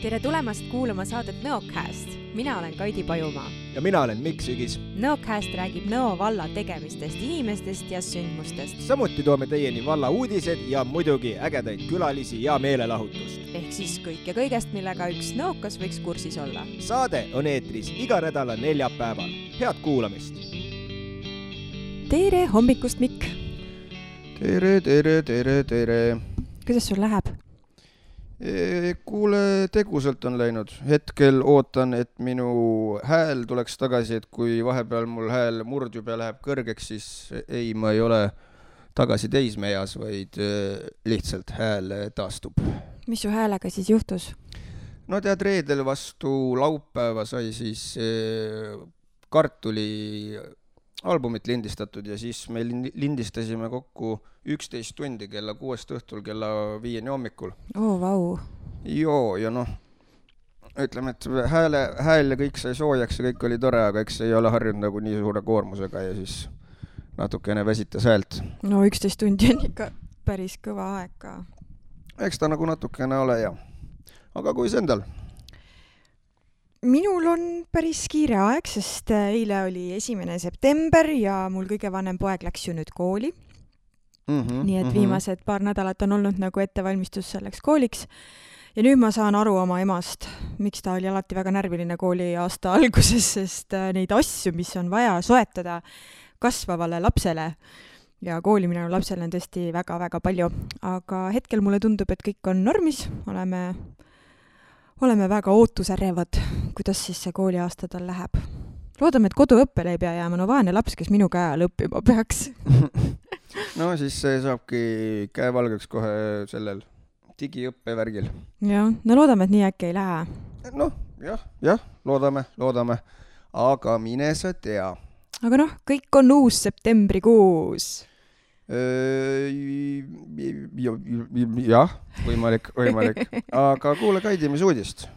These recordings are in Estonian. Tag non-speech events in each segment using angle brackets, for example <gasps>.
tere tulemast kuulama saadet Nõocast. mina olen Kaidi Pajumaa. ja mina olen Mikk Sügis. Nõocast räägib Nõo valla tegemistest, inimestest ja sündmustest. samuti toome teieni valla uudised ja muidugi ägedaid külalisi ja meelelahutust. ehk siis kõike kõigest, millega üks nõokas võiks kursis olla. saade on eetris iga nädala neljapäeval. head kuulamist. tere hommikust, Mikk. tere, tere, tere, tere. kuidas sul läheb? Tegusalt on läinud, hetkel ootan, et minu hääl tuleks tagasi, et kui vahepeal mul hääl murdub ja läheb kõrgeks, siis ei, ma ei ole tagasi teismeeas, vaid lihtsalt hääl taastub. mis su häälega siis juhtus? no tead, reedel vastu laupäeva sai siis kartuli albumit lindistatud ja siis me lindistasime kokku üksteist tundi kella kuuest õhtul kella viieni hommikul. oo, vau. joo, ja noh, ütleme, et hääle, hääl ja kõik sai soojaks ja kõik oli tore, aga eks ei ole harjunud nagu nii suure koormusega ja siis natukene väsitas häält. no üksteist tundi on ikka päris kõva aeg ka. eks ta nagu natukene ole ja, aga kuis endal? Minul on päris kiire aeg, sest äh, eile oli esimene september ja mul kõige vanem poeg läks ju nüüd kooli mm. -hmm, nii et mm -hmm. viimased paar nädalat on olnud nagu ettevalmistus selleks kooliks. ja nüüd ma saan aru oma emast, miks ta oli alati väga närviline kooliaasta <laughs> alguses, sest äh, neid asju, mis on vaja soetada kasvavale lapsele ja kooli mineval lapsel on tõesti väga-väga palju, aga hetkel mulle tundub, et kõik on normis, oleme oleme väga ootusärevad, kuidas siis see kooliaasta tal läheb. loodame, et koduõppele ei pea jääma, no vaene laps, kes minu käe all õppima peaks <laughs> no siis saabki käe valgeks kohe sellel digiõppe värgil. jah, no loodame, et nii äkki ei lähe. noh, jah, jah, loodame, loodame, aga mine sa tea. aga noh, kõik on uus septembrikuus jah, võimalik, võimalik. aga kuule, Kaidi, mis uudist?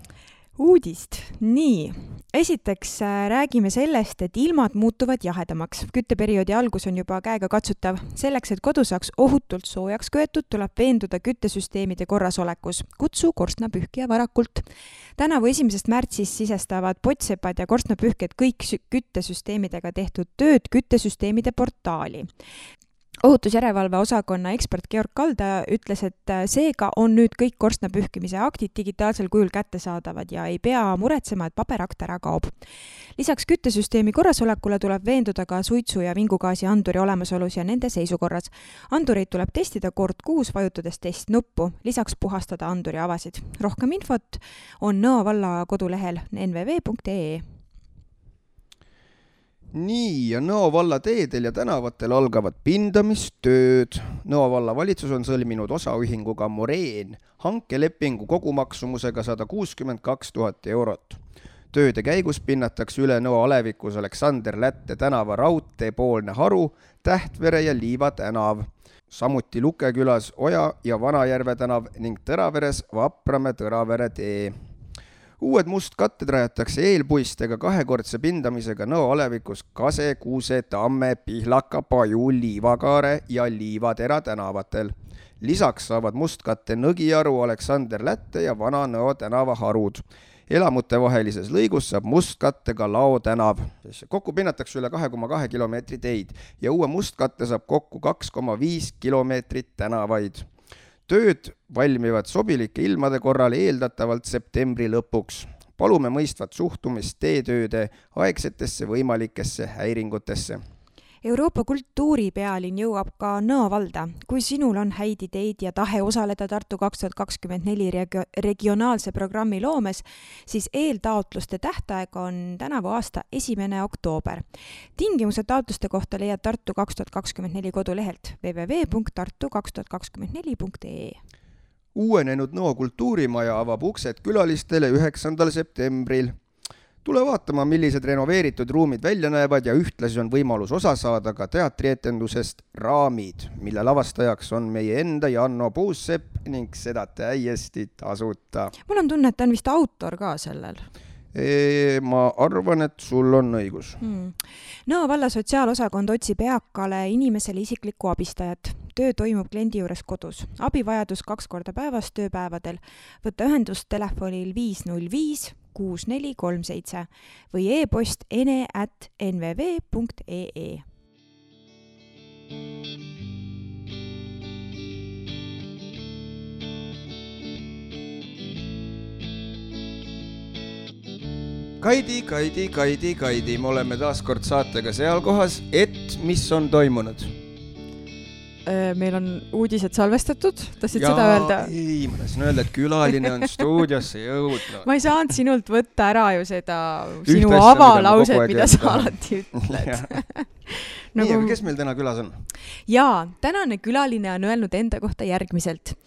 uudist, nii. esiteks äh, räägime sellest, et ilmad muutuvad jahedamaks. kütteperioodi algus on juba käegakatsutav. selleks, et kodu saaks ohutult soojaks köetud, tuleb veenduda küttesüsteemide korrasolekus. kutsu korstnapühkija varakult. tänavu esimesest märtsist sisestavad pottsepad ja korstnapühkjad kõik küttesüsteemidega tehtud tööd küttesüsteemide portaali ohutusjärelevalve osakonna ekspert Georg Kalda ütles, et äh, seega on nüüd kõik korstna pühkimise aktid digitaalsel kujul kättesaadavad ja ei pea muretsema, et paberakt ära kaob. lisaks küttesüsteemi korrasolekule tuleb veenduda ka suitsu- ja vingugaasi anduri olemasolus ja nende seisukorras. andureid tuleb testida kord kuus, vajutades testnuppu, lisaks puhastada anduri avasid. rohkem infot on Nõo valla kodulehel nvv.ee nii, ja Nõo valla teedel ja tänavatel algavad pindamistööd. Nõo vallavalitsus on sõlminud osaühinguga Moreen hankelepingu kogumaksumusega sada kuuskümmend kaks tuhat eurot. tööde käigus pinnatakse üle Nõo alevikus Aleksander Lätte tänava raudteepoolne haru, Tähtvere ja Liiva tänav. samuti Luke külas Oja ja Vanajärve tänav ning Tõraveres Vapramäe-Tõravere tee uued mustkatted rajatakse eelpuistega kahekordse pindamisega Nõo alevikus Kase, Kuuse, Tamme, Pihlaka, Paju, Liivakaare ja Liivatera tänavatel. lisaks saavad mustkatte Nõgiaru, Aleksander Lätte ja Vana-Nõo tänava harud. elamutevahelises lõigus saab mustkatte ka Lao tänav. kokku pinnatakse üle kahe koma kahe kilomeetri teid ja uue mustkatte saab kokku kaks koma viis kilomeetrit tänavaid tööd valmivad sobilike ilmade korral eeldatavalt septembri lõpuks. palume mõistvat suhtumist teetööde aegsetesse võimalikesse häiringutesse Euroopa kultuuripealinn jõuab ka Nõo valda. kui sinul on häid ideid ja tahe osaleda Tartu kaks tuhat kakskümmend neli regionaalse programmi loomes, siis eeltaotluste tähtaeg on tänavu aasta esimene oktoober. tingimused taotluste kohta leiad Tartu kaks tuhat kakskümmend neli kodulehelt www.tartu kaks tuhat kakskümmend neli punkt ee uuenenud Nõo kultuurimaja avab uksed külalistele üheksandal septembril tule vaatama, millised renoveeritud ruumid välja näevad ja ühtlasi on võimalus osa saada ka teatrietendusest Raamid, mille lavastajaks on meie enda Janno Puussepp ning seda täiesti tasuta. mul on tunne, et ta on vist autor ka sellel. ma arvan, et sul on õigus hmm.. Nõo valla sotsiaalosakond otsib eakale inimesele isiklikku abistajat. töö toimub kliendi juures kodus. abivajadus kaks korda päevas tööpäevadel. võtta ühendust telefonil viis null viis kuus neli kolm seitse või e-post ene at nvv.ee Kaidi, Kaidi, Kaidi, Kaidi, me oleme taas kord saatega seal kohas, et mis on toimunud? Äh, meil on uudised salvestatud, tahtsid seda öelda? ei, ma tahtsin öelda, et külaline on stuudiosse jõudnud. ma ei saanud sinult võtta ära ju seda Üht sinu avalauset, mida sa alati ütled nagu... <laughs> nii, aga kes meil täna külas on? jaa, tänane külaline on öelnud enda kohta järgmiselt.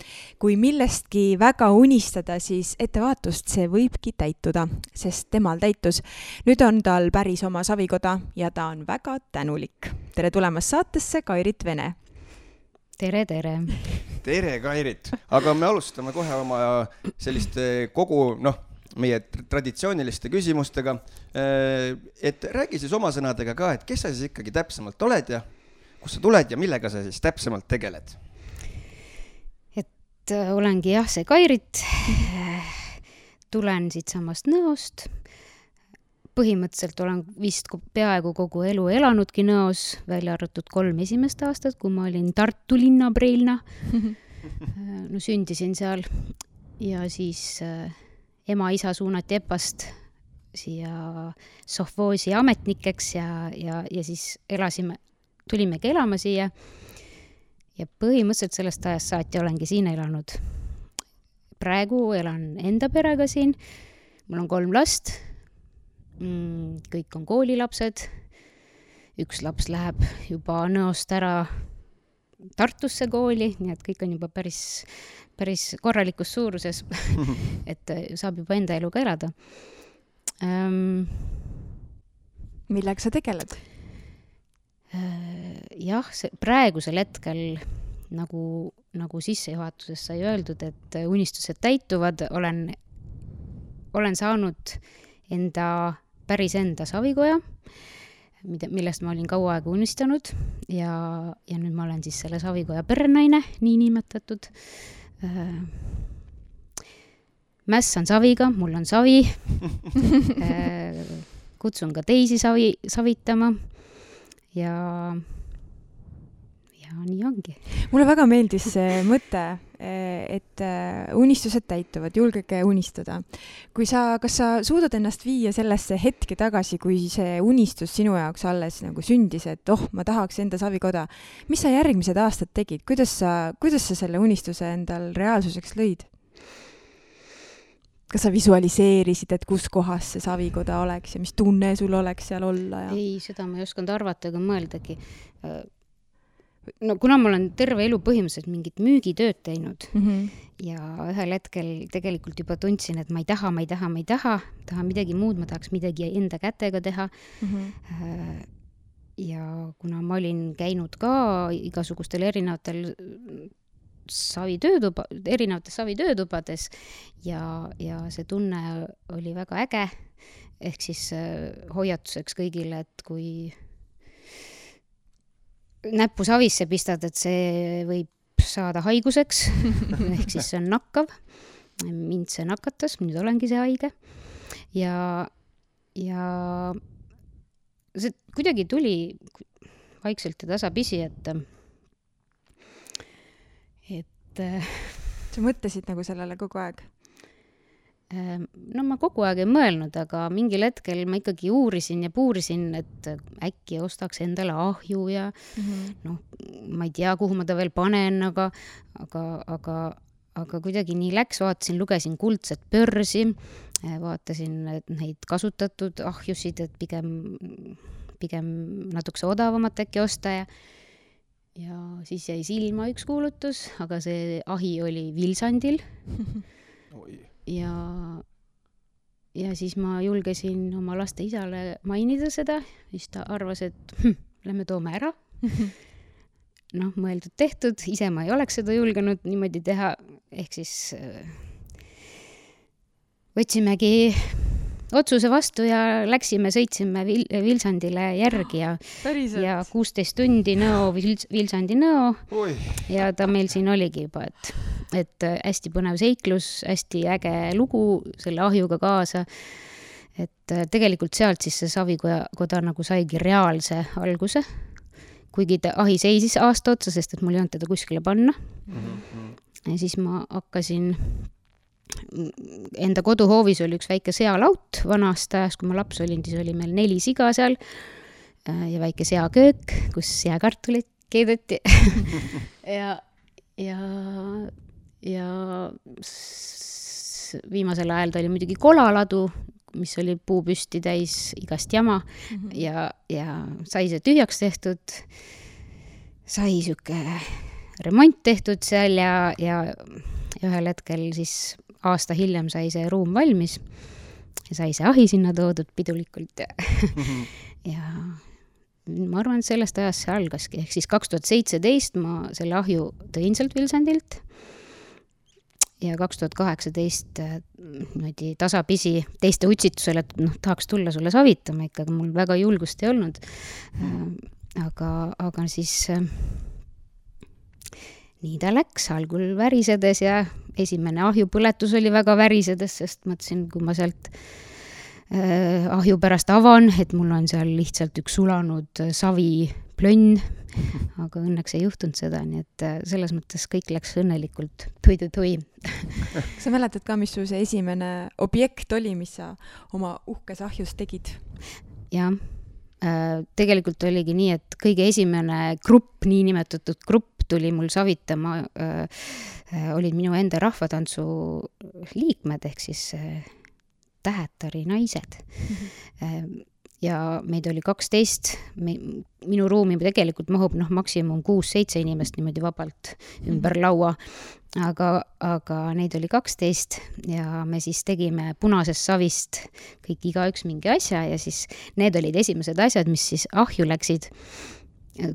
kui millestki väga unistada, siis ettevaatust, see võibki täituda, sest temal täitus. nüüd on tal päris oma savikoda ja ta on väga tänulik. tere tulemast saatesse, Kairit Vene. Tere, tere. tere, Kairit. aga me alustame kohe oma selliste kogu, noh meie traditsiooniliste küsimustega. Äh, et räägi siis oma sõnadega ka, et kes sa siis ikkagi täpsemalt oled ja kust sa tuled ja millega sa siis täpsemalt tegeled? et äh, olengi jah, see Kairit. tulen siitsamast Nõost. Põhimõtteliselt olen vist peaaegu kogu elu elanudki Nõos, välja arvatud kolm esimest aastat, kui ma olin Tartu linna Preilna. <laughs> no sündisin seal ja siis äh, ema-isa suunati EPA-st siia sovhoosi ametnikeks ja, ja, ja siis elasime, tulimegi elama siia. ja põhimõtteliselt sellest ajast saati olengi siin elanud. praegu elan enda perega siin. mul on kolm last mm,. kõik on koolilapsed. üks laps läheb juba Nõost ära Tartusse kooli, nii et kõik on juba päris päris korralikus suuruses <laughs> et äh, saab juba enda elu ka elada ähm,. millega sa tegeled äh,? jah, see praegusel hetkel nagu, nagu sissejuhatuses sai öeldud, et unistused täituvad, olen, olen saanud enda, päris enda savikoja, mida, millest ma olin kaua aega unistanud. Ja, ja nüüd ma olen siis selle savikoja perenaine, niinimetatud. Äh, mäss on saviga, mul on savi. <laughs> Äh, kutsun ka teisi savi, savitama. Ja, ja nii ongi. mulle väga meeldis see mõte, et äh, unistused täituvad, julgege unistada. kui sa, kas sa suudad ennast viia sellesse hetke tagasi, kui see unistus sinu jaoks alles nagu sündis, et oh, ma tahaks enda savikoda. mis sa järgmised aastad tegid, kuidas sa, kuidas sa selle unistuse endal reaalsuseks lõid? kas sa visualiseerisid, et kus kohas see savikoda oleks ja mis tunne sul oleks seal olla ja? ei, seda ma ei osanud arvata ega mõeldagi no kuna ma olen terve elu põhimõtteliselt mingit müügitööd teinud mm -hmm. ja ühel hetkel tegelikult juba tundsin, et ma ei taha, ma ei taha, ma ei taha, tahan midagi muud, ma tahaks midagi enda kätega teha mm. -hmm. ja kuna ma olin käinud ka igasugustel erinevatel savitöötuba, erinevates savitöötubades ja, ja see tunne oli väga äge. ehk siis äh, hoiatuseks kõigile, et kui näppu savisse pistad, et see võib saada haiguseks <laughs> ehk siis see on nakkav. mind see nakatas, nüüd olengi see haige. ja, ja see kuidagi tuli vaikselt ja tasapisi, et, et. sa mõtlesid nagu sellele kogu aeg? Ehm, no ma kogu aeg ei mõelnud, aga mingil hetkel ma ikkagi uurisin ja puurisin, et äkki ostaks endale ahju ja mm -hmm. noh, ma ei tea, kuhu ma ta veel panen, aga, aga, aga, aga kuidagi nii läks, vaatasin, lugesin Kuldset börsi, eh, vaatasin neid kasutatud ahjusid, et pigem, pigem natukese odavamat äkki osta ja ja siis jäi silma üks kuulutus, aga see ahi oli Vilsandil ja, ja siis ma julgesin oma laste isale mainida seda, siis ta arvas, et hm, lähme toome ära. <laughs> Noh, mõeldud-tehtud, ise ma ei oleks seda julgenud niimoodi teha, ehk siis äh, võtsimegi otsuse vastu ja läksime, sõitsime Vil-, Vilsandile järgi ja <gasps> päriselt? ja kuusteist tundi Nõo, Vils-, Vilsandi Nõo. Ja ta meil siin oligi juba, et, et äh, hästi põnev seiklus, hästi äge lugu selle ahjuga kaasa. et äh, tegelikult sealt siis see Savikoja, koda nagu saigi reaalse alguse. kuigi ta ahi seisis aasta otsa, sest et mul ei olnud teda kuskile panna. ja siis ma hakkasin enda koduhoovis oli üks väike sealaut vanast ajast, kui ma laps olin, siis oli meil neli siga seal äh, ja väike seaköök, kus seakartulit keedeti <laughs> ja, ja, ja viimasel ajal ta oli muidugi kolaladu, mis oli puupüsti täis igast jama Mhm. ja, ja sai see tühjaks tehtud. sai sihuke remont tehtud seal ja, ja ühel hetkel siis aasta hiljem sai see ruum valmis. ja sai see ahi sinna toodud pidulikult ja, <laughs> ja ma arvan, et sellest ajast see algaski, ehk siis kaks tuhat seitseteist ma selle ahju tõin sealt Vilsandilt ja kaks tuhat kaheksateist äh, niimoodi tasapisi teiste utsitusel, et noh, tahaks tulla sulle savitama ikkagi, mul väga julgust ei olnud. aga, aga siis äh, nii ta läks, algul värisedes ja esimene ahjupõletus oli väga värisedes, sest mõtlesin, kui ma sealt äh, ahju pärast avan, et mul on seal lihtsalt üks sulanud äh, saviplönn, aga õnneks ei juhtunud seda, nii et äh, selles mõttes kõik läks õnnelikult tui-tui-tui. kas <laughs> sa mäletad ka, mis sul see esimene objekt oli, mis sa oma uhkes ahjus tegid? jah, tegelikult oligi nii, et kõige esimene grupp, niinimetatud grupp tuli mul savitama, olid minu enda rahvatantsu liikmed ehk siis äh, Tähetari naised mm. -hmm. Ja meid oli kaksteist, minu ruumi tegelikult mahub noh, maksimum kuus-seitse inimest niimoodi vabalt ümber laua. Aga, aga neid oli kaksteist ja me siis tegime punasest savist kõik igaüks mingi asja ja siis need olid esimesed asjad, mis siis ahju läksid.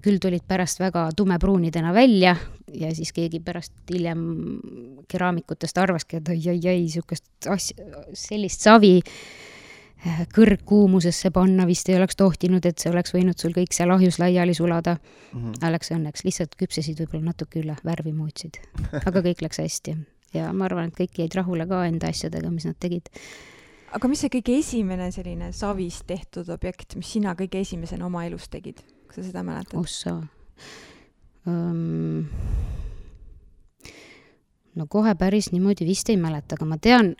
küll tulid pärast väga tumepruunidena välja ja siis keegi pärast hiljem keraamikutest arvaski, et oi-oi-oi, niisugust asja, sellist savi kõrgkuumusesse panna vist ei oleks tohtinud, et see oleks võinud sul kõik seal ahjus laiali sulada mm. -hmm. Läks õnneks, lihtsalt küpsesid võib-olla natuke üle, värvi muutsid. aga kõik läks hästi ja ma arvan, et kõik jäid rahule ka enda asjadega, mis nad tegid. aga mis see kõige esimene selline savist tehtud objekt, mis sina kõige esimesena oma elus tegid, kas sa seda mäletad? ossa um,. no kohe päris niimoodi vist ei mäleta, aga ma tean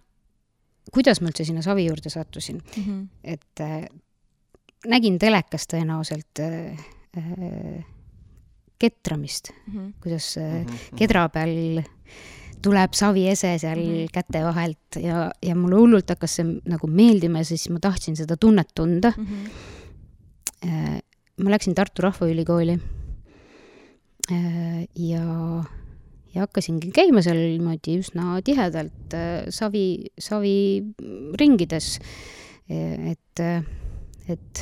kuidas ma üldse sinna savi juurde sattusin mm, -hmm. et äh, nägin telekas tõenäoliselt äh, äh, ketramist mm, -hmm. kuidas äh, mm -hmm. kedra peal tuleb saviese seal mm -hmm. käte vahelt ja, ja mulle hullult hakkas see nagu meeldima ja siis ma tahtsin seda tunnet tunda mm. -hmm. Ma läksin Tartu Rahvaülikooli äh, ja ja hakkasingi käima seal niimoodi üsna tihedalt äh, savi, saviringides. et, et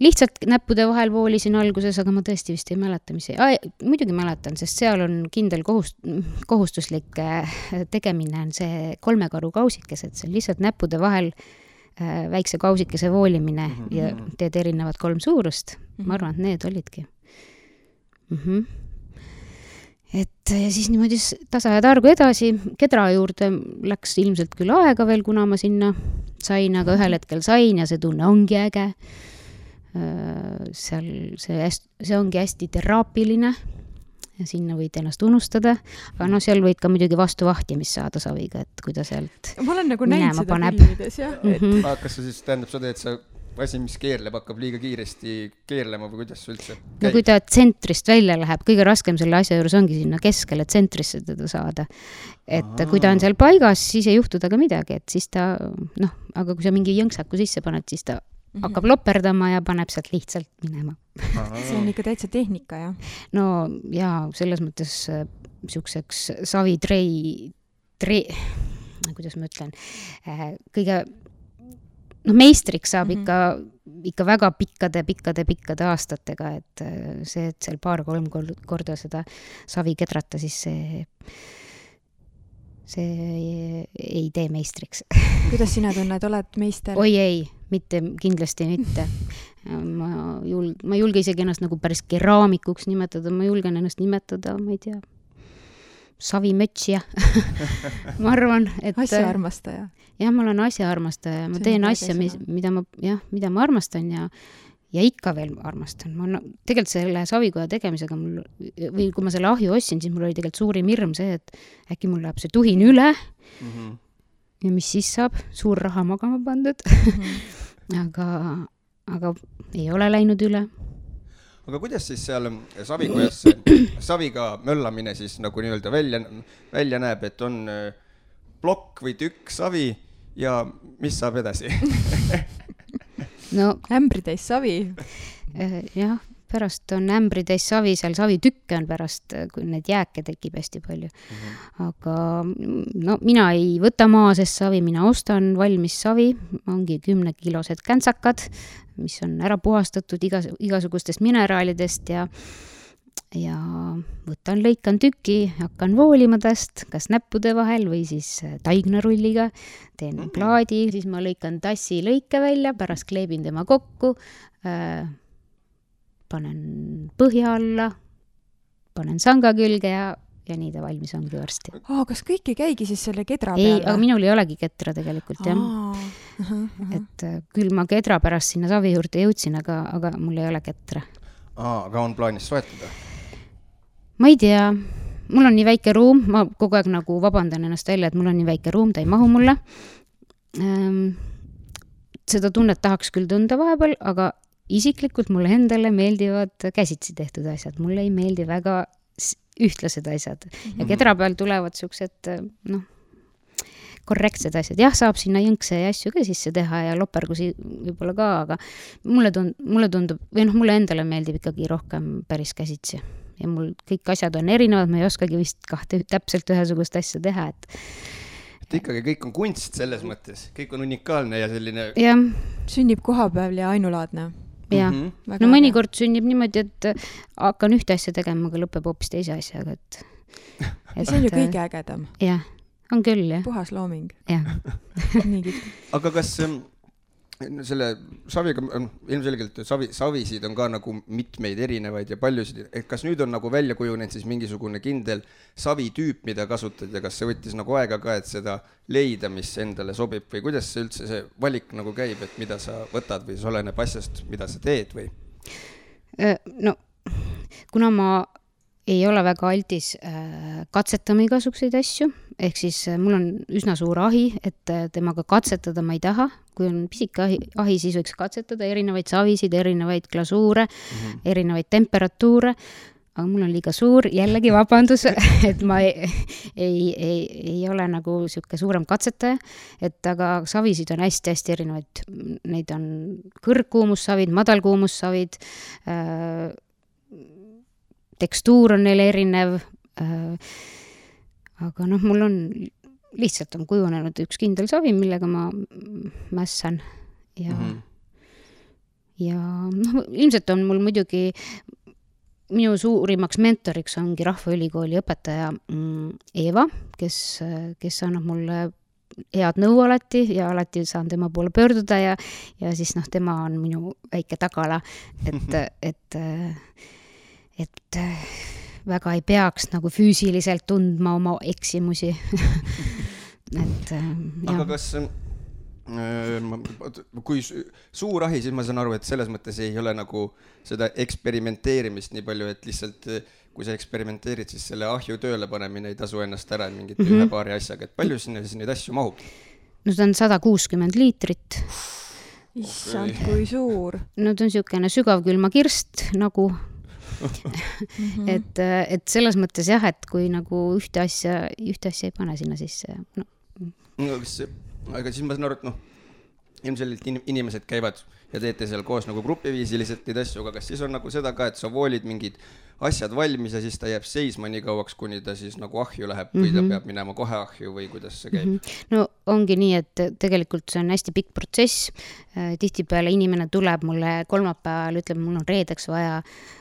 lihtsalt näppude vahel voolisin alguses, aga ma tõesti vist ei mäleta, mis ah,, muidugi mäletan, sest seal on kindel kohust-, kohustuslik tegemine on see kolmekaru kausikesed, see on lihtsalt näppude vahel äh, väikse kausikese voolimine mm -hmm. ja teed erinevad kolm suurust mm. -hmm. ma arvan, et need olidki mm. -hmm et ja siis niimoodi tasa ja targu edasi, Kedra juurde läks ilmselt küll aega veel, kuna ma sinna sain, aga ühel hetkel sain ja see tunne ongi äge. seal see, see ongi hästi teraapiline ja sinna võid ennast unustada, aga noh, seal võid ka muidugi vastu vahtimist saada saviga, et kui ta sealt ma olen nagu näinud seda paneb. filmides jah mm. -hmm. kas see siis tähendab seda, et sa asi, mis keerleb, hakkab liiga kiiresti keerlema või kuidas see üldse käib? no kui ta tsentrist välja läheb, kõige raskem selle asja juures ongi sinna keskele tsentrisse teda saada. et Aa. kui ta on seal paigas, siis ei juhtu temaga midagi, et siis ta noh, aga kui sa mingi jõnksaku sisse paned, siis ta mm -hmm. hakkab loperdama ja paneb sealt lihtsalt minema. see on ikka täitsa tehnika, jah? no jaa, selles mõttes niisuguseks äh, savitrei, trei, kuidas ma ütlen äh,, kõige noh, meistriks saab mm -hmm. ikka, ikka väga pikkade-pikkade-pikkade aastatega, et äh, see, et seal paar-kolm korda seda savi kedrata, siis see, see ei, ei tee meistriks kuidas sina tunned, oled meister? oi ei, mitte, kindlasti mitte. ma jul-, ma ei julge isegi ennast nagu päris keraamikuks nimetada, ma julgen ennast nimetada, ma ei tea, savimötsija <laughs> ma arvan, et asjaarmastaja. Jah, ma olen asjaarmastaja, ma teen asja, mis, mida ma, jah, mida ma armastan ja ja ikka veel armastan, ma no, tegelikult selle savikoja tegemisega mul või kui ma selle ahju ostsin, siis mul oli tegelikult suurim hirm see, et äkki mul läheb see tuhin üle mm. -hmm. ja mis siis saab, suur raha magama pandud mm. -hmm. <laughs> aga, aga ei ole läinud üle. aga kuidas siis seal savikojas <coughs> saviga möllamine siis nagu nii-öelda välja, välja näeb, et on äh, plokk või tükk savi ja mis saab edasi <laughs> no ämbritäis savi. Äh, jah, pärast on ämbritäis savi, seal savitükke on pärast, kui neid jääke tekib hästi palju mm. -hmm. aga no mina ei võta maa seest savi, mina ostan valmis savi, ongi kümnekilosed käntsakad, mis on ära puhastatud igas, igasugustest mineraalidest ja ja võtan, lõikan tüki, hakkan voolima tast, kas näppude vahel või siis äh, taignarulliga, teen mm -hmm. plaadi, siis ma lõikan tassi lõike välja, pärast kleebin tema kokku äh,, panen põhja alla, panen sanga külge ja, ja nii ta valmis ongi varsti. aa, kas kõik ei käigi siis selle kedra ei, peal? ei, aga minul ei olegi kedra tegelikult jah. Uh -huh. et äh, küll ma kedra pärast sinna savi juurde jõudsin, aga, aga mul ei ole kedra. aa, aga on plaanis soetada? Ma ei tea, mul on nii väike ruum, ma kogu aeg nagu vabandan ennast välja, et mul on nii väike ruum, ta ei mahu mulle. Ähm,. seda tunnet tahaks küll tunda vahepeal, aga isiklikult mulle endale meeldivad käsitsi tehtud asjad, mulle ei meeldi väga ühtlased asjad. Ja kedra peal tulevad siuksed noh, korrektsed asjad, jah, saab sinna jõnkse ja asju ka sisse teha ja lopergusi võib-olla ka, aga mulle tund-, mulle tundub, või noh, mulle endale meeldib ikkagi rohkem päris käsitsi ja mul kõik asjad on erinevad, ma ei oskagi vist kahte täpselt ühesugust asja teha, et et ikkagi kõik on kunst selles mõttes, kõik on unikaalne ja selline jah. sünnib kohapeal ja ainulaadne. jah mm -hmm., no mõnikord sünnib niimoodi, et hakkan ühte asja tegema, aga lõpeb hoopis teise asjaga, et, <laughs> et. see on ju kõige ägedam. jah, on küll, jah. puhas looming. jah <laughs> nii kihvt. aga kas selle saviga, ilmselgelt savi, savisid on ka nagu mitmeid erinevaid ja paljusid, et kas nüüd on nagu välja kujunenud siis mingisugune kindel savitüüp, mida kasutad ja kas see võttis nagu aega ka, et seda leida, mis endale sobib või kuidas see üldse see valik nagu käib, et mida sa võtad või see oleneb asjast, mida sa teed või? no kuna ma ei ole väga aldis äh, katsetama igasuguseid asju, ehk siis äh, mul on üsna suur ahi, et äh, temaga katsetada ma ei taha, kui on pisike ahi, ahi, siis võiks katsetada erinevaid savisid, erinevaid glasuure mm, -hmm. erinevaid temperatuure, aga mul on liiga suur, jällegi vabandus, <laughs> et ma ei, ei, ei, ei ole nagu niisugune suurem katsetaja, et aga savisid on hästi-hästi erinevaid, neid on kõrgkuumussavid, madalkuumussavid äh,, tekstuur on neil erinev äh,. aga noh, mul on, lihtsalt on kujunenud üks kindel savi, millega ma mässan ja mm, -hmm. ja noh, ilmselt on mul muidugi minu suurimaks mentoriks ongi Rahvaülikooli õpetaja mm, Eeva, kes, kes annab mulle head nõu alati ja alati saan tema poole pöörduda ja, ja siis noh, tema on minu väike tagala, et, <laughs> et et äh, väga ei peaks nagu füüsiliselt tundma oma eksimusi <laughs> et äh, aga kas äh, kui suur ahi, siis ma saan aru, et selles mõttes ei ole nagu seda eksperimenteerimist nii palju, et lihtsalt kui sa eksperimenteerid, siis selle ahju tööle panemine ei tasu ennast ära mingite mm -hmm. ühe-paari asjaga, et palju sinna siis neid asju mahub? no ta on sada kuuskümmend liitrit. issand, kui suur. no ta on niisugune sügavkülmakirst nagu Mhm. Et, et selles mõttes jah, et kui nagu ühte asja, ühte asja ei pane sinna sisse, no. no kas, aga siis ma saan aru, et noh, ilmselgelt inimesed käivad ja teete seal koos nagu grupiviisiliselt neid asju, aga kas siis on nagu seda ka, et sa voolid mingid asjad valmis ja siis ta jääb seisma nii kauaks, kuni ta siis nagu ahju läheb või mm -hmm. ta mhm. peab minema kohe ahju või kuidas see käib mm? -hmm. no ongi nii, et tegelikult see on hästi pikk protsess. Äh, tihtipeale inimene tuleb mulle kolmapäeval, ütleb, mul on reedeks vaja äh,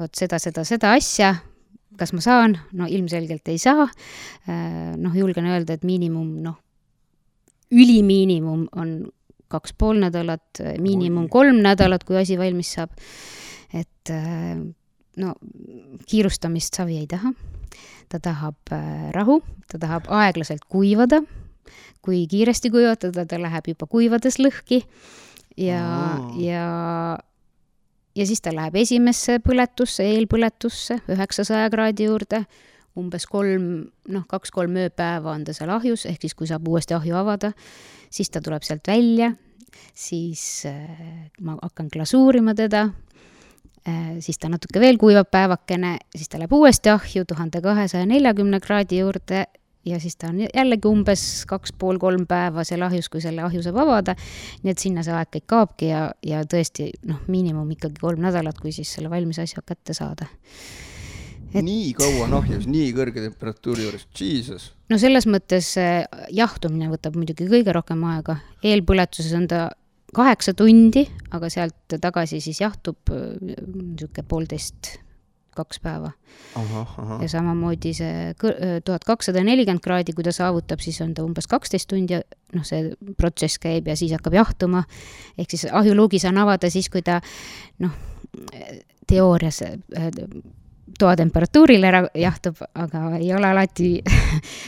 vot seda, seda, seda asja kas ma saan, no ilmselgelt ei saa. noh, julgen öelda, et miinimum, noh, ülimiinimum on kaks pool nädalat, miinimum kolm nädalat, kui asi valmis saab. et no kiirustamist savi ei taha. ta tahab rahu, ta tahab aeglaselt kuivada. kui kiiresti kuivatada, ta läheb juba kuivades lõhki ja ja ja siis ta läheb esimesse põletusse, eelpõletusse, üheksasaja kraadi juurde, umbes kolm, noh, kaks-kolm ööpäeva on ta seal ahjus, ehk siis kui saab uuesti ahju avada, siis ta tuleb sealt välja, siis äh, ma hakkan glasuurima teda. Äh,, siis ta natuke veel kuivab päevakene, siis ta läheb uuesti ahju tuhande kahesaja neljakümne kraadi juurde ja siis ta on jällegi umbes kaks pool kolm päeva seal ahjus, kui selle ahju saab avada. nii et sinna see aeg kõik kaobki ja, ja tõesti noh, miinimum ikkagi kolm nädalat, kui siis selle valmis asja kätte saada. Et... nii kaua on ahjus, nii kõrge temperatuuri juures, jesus. no selles mõttes jahtumine võtab muidugi kõige rohkem aega, eelpõletuses on ta kaheksa tundi, aga sealt tagasi siis jahtub niisugune poolteist kaks päeva. ja samamoodi see tuhat kakssada nelikümmend kraadi, kui ta saavutab, siis on ta umbes kaksteist tundi, noh, see protsess käib ja siis hakkab jahtuma. ehk siis ahjuluugi saan avada siis, kui ta noh, teoorias toatemperatuuril ära jahtub, aga ei ole alati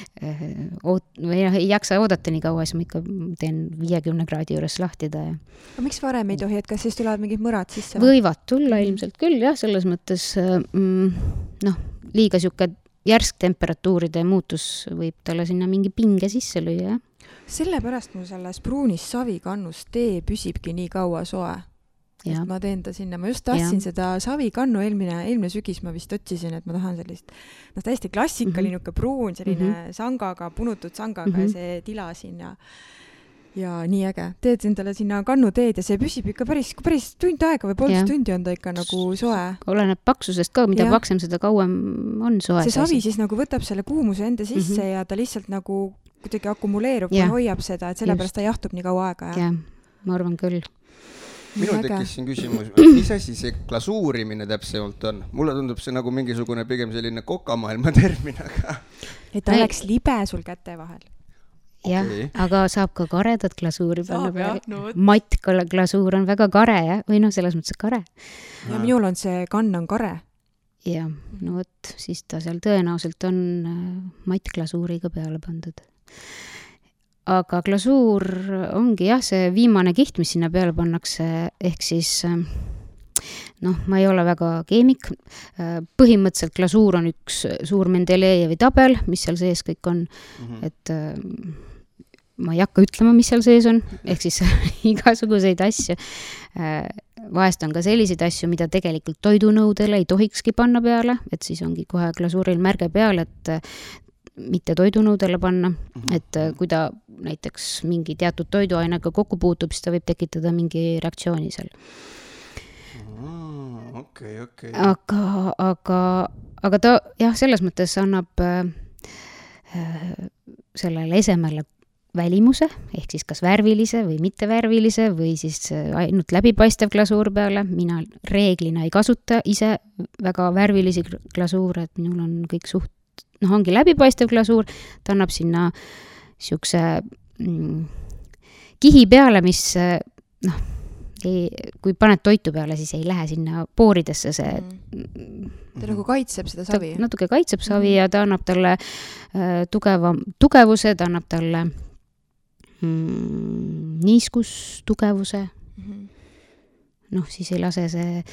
<laughs> oot-, või noh, ei jaksa oodata nii kaua, siis ma ikka teen viiekümne kraadi juures lahti ta ja. aga miks varem ei tohi, et kas siis tulevad mingid mõrad sisse? võivad tulla ilmselt küll jah, selles mõttes mm, noh, liiga sihuke järsk temperatuuride muutus võib talle sinna mingi pinge sisse lüüa, jah. sellepärast mul selles pruunis savikannus tee püsibki nii kaua soe et ma teen ta sinna, ma just tahtsin ja. seda savikannu, eelmine, eelmine sügis ma vist otsisin, et ma tahan sellist noh, täiesti klassikaline mm -hmm. pruun, selline mm -hmm. sangaga, punutud sangaga mm -hmm. ja see tila sinna ja nii äge, teed endale sinna kannuteed ja see püsib ikka päris, päris tund aega või poolteist tundi on ta ikka nagu soe. oleneb paksusest ka, mida ja. paksem, seda kauem on soe. see savi siis nagu võtab selle kuumuse enda sisse mm -hmm. ja ta lihtsalt nagu kuidagi akumuleerub ja hoiab seda, et sellepärast ta jahtub nii kaua aega. jah, ma arvan küll minul tekkis siin küsimus, mis asi see glasuurimine täpsemalt on? mulle tundub see nagu mingisugune pigem selline kokamaailma termin, aga. et ta oleks libe sul käte vahel. jah okay., aga saab ka karedat glasuuri panna peale no,. mattglasuur on väga kare jah, või noh, selles mõttes kare. ja minul on see kann on kare. jah, no vot, siis ta seal tõenäoliselt on äh, mattglasuuriga peale pandud aga glasuur ongi jah, see viimane kiht, mis sinna peale pannakse, ehk siis äh, noh, ma ei ole väga keemik. Äh, põhimõtteliselt glasuur on üks suur Mendelejevi tabel, mis seal sees kõik on mm, -hmm. et äh, ma ei hakka ütlema, mis seal sees on, ehk siis <laughs> igasuguseid asju. vahest on ka selliseid asju, mida tegelikult toidunõudele ei tohikski panna peale, et siis ongi kohe glasuuril märge peal, et mitte toidunõudele panna mm, -hmm. et äh, kui ta näiteks mingi teatud toiduainega kokku puutub, siis ta võib tekitada mingi reaktsiooni seal. okei, okei. aga, aga, aga ta jah, selles mõttes annab äh, äh, sellele esemele välimuse, ehk siis kas värvilise või mittevärvilise või siis äh, ainult läbipaistev glasuur peale, mina reeglina ei kasuta ise väga värvilisi glasuure, et minul on kõik suht noh, ongi läbipaistev glasuur, ta annab sinna niisuguse mm, kihi peale, mis noh, ei, kui paned toitu peale, siis ei lähe sinna pooridesse see mm.. ta nagu kaitseb seda savi? natuke kaitseb savi mm. ja ta annab talle äh, tugeva, tugevuse, ta annab talle mm, niiskustugevuse mm. -hmm. noh, siis ei lase see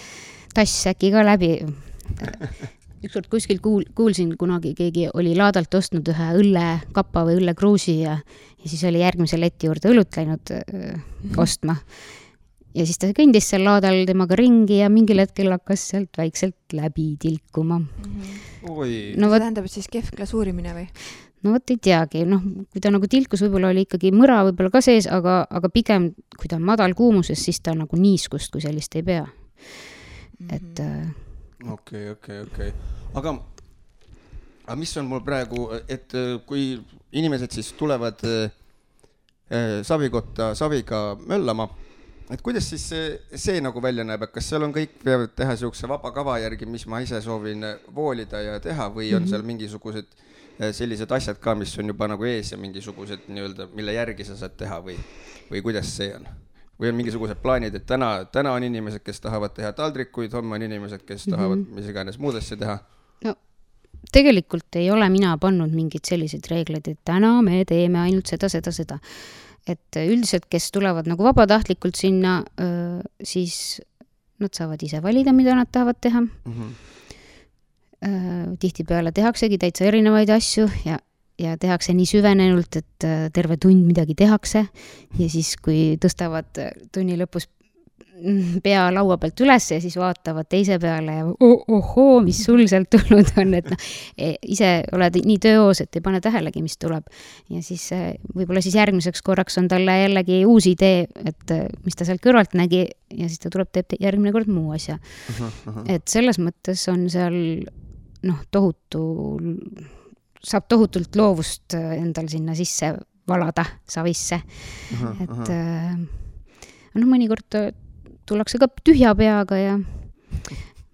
tass äkki ka läbi <laughs> ükskord kuskil kuul-, kuulsin kunagi, keegi oli laadalt ostnud ühe õllekapa või õllekruusi ja, ja siis oli järgmise leti juurde õlut läinud öö, ostma. ja siis ta kõndis seal laadal temaga ringi ja mingil hetkel hakkas sealt vaikselt läbi tilkuma mm. -hmm. no vot. see tähendab, et siis kehv glasuurimine või? no vot ei teagi, noh, kui ta nagu tilkus, võib-olla oli ikkagi mõra võib-olla ka sees, aga, aga pigem, kui ta on madal kuumuses, siis ta nagu niiskust kui sellist ei pea mm. -hmm. Äh, okei, okei, okei, aga, aga mis on mul praegu, et äh, kui inimesed siis tulevad äh, äh, savikotta saviga möllama, et kuidas siis see, see nagu välja näeb, et kas seal on kõik, peavad teha niisuguse vaba kava järgi, mis ma ise soovin voolida ja teha või on mm -hmm. seal mingisugused sellised asjad ka, mis on juba nagu ees ja mingisugused nii-öelda, mille järgi sa saad teha või, või kuidas see on? Või on mingisugused plaanid, et täna, täna on inimesed, kes tahavad teha taldrikuid, homme on inimesed, kes mm -hmm. tahavad mis iganes muud asja teha? no tegelikult ei ole mina pannud mingeid selliseid reegleid, et täna me teeme ainult seda, seda, seda et üldiselt, kes tulevad nagu vabatahtlikult sinna, siis nad saavad ise valida, mida nad tahavad teha mm. -hmm. tihtipeale tehaksegi täitsa erinevaid asju ja, ja tehakse nii süvenenult, et terve tund midagi tehakse ja siis, kui tõstavad tunni lõpus pea laua pealt üles ja siis vaatavad teise peale ja oh, ohoo, mis sul sealt tulnud on, et noh, e, ise oled nii tööoos, et ei pane tähelegi, mis tuleb. ja siis e, võib-olla siis järgmiseks korraks on talle jällegi uus idee, et mis ta sealt kõrvalt nägi ja siis ta tuleb, teeb järgmine kord muu asja. et selles mõttes on seal noh, tohutu, saab tohutult loovust endal sinna sisse valada, savisse. et noh, mõnikord tullakse ka tühja peaga ja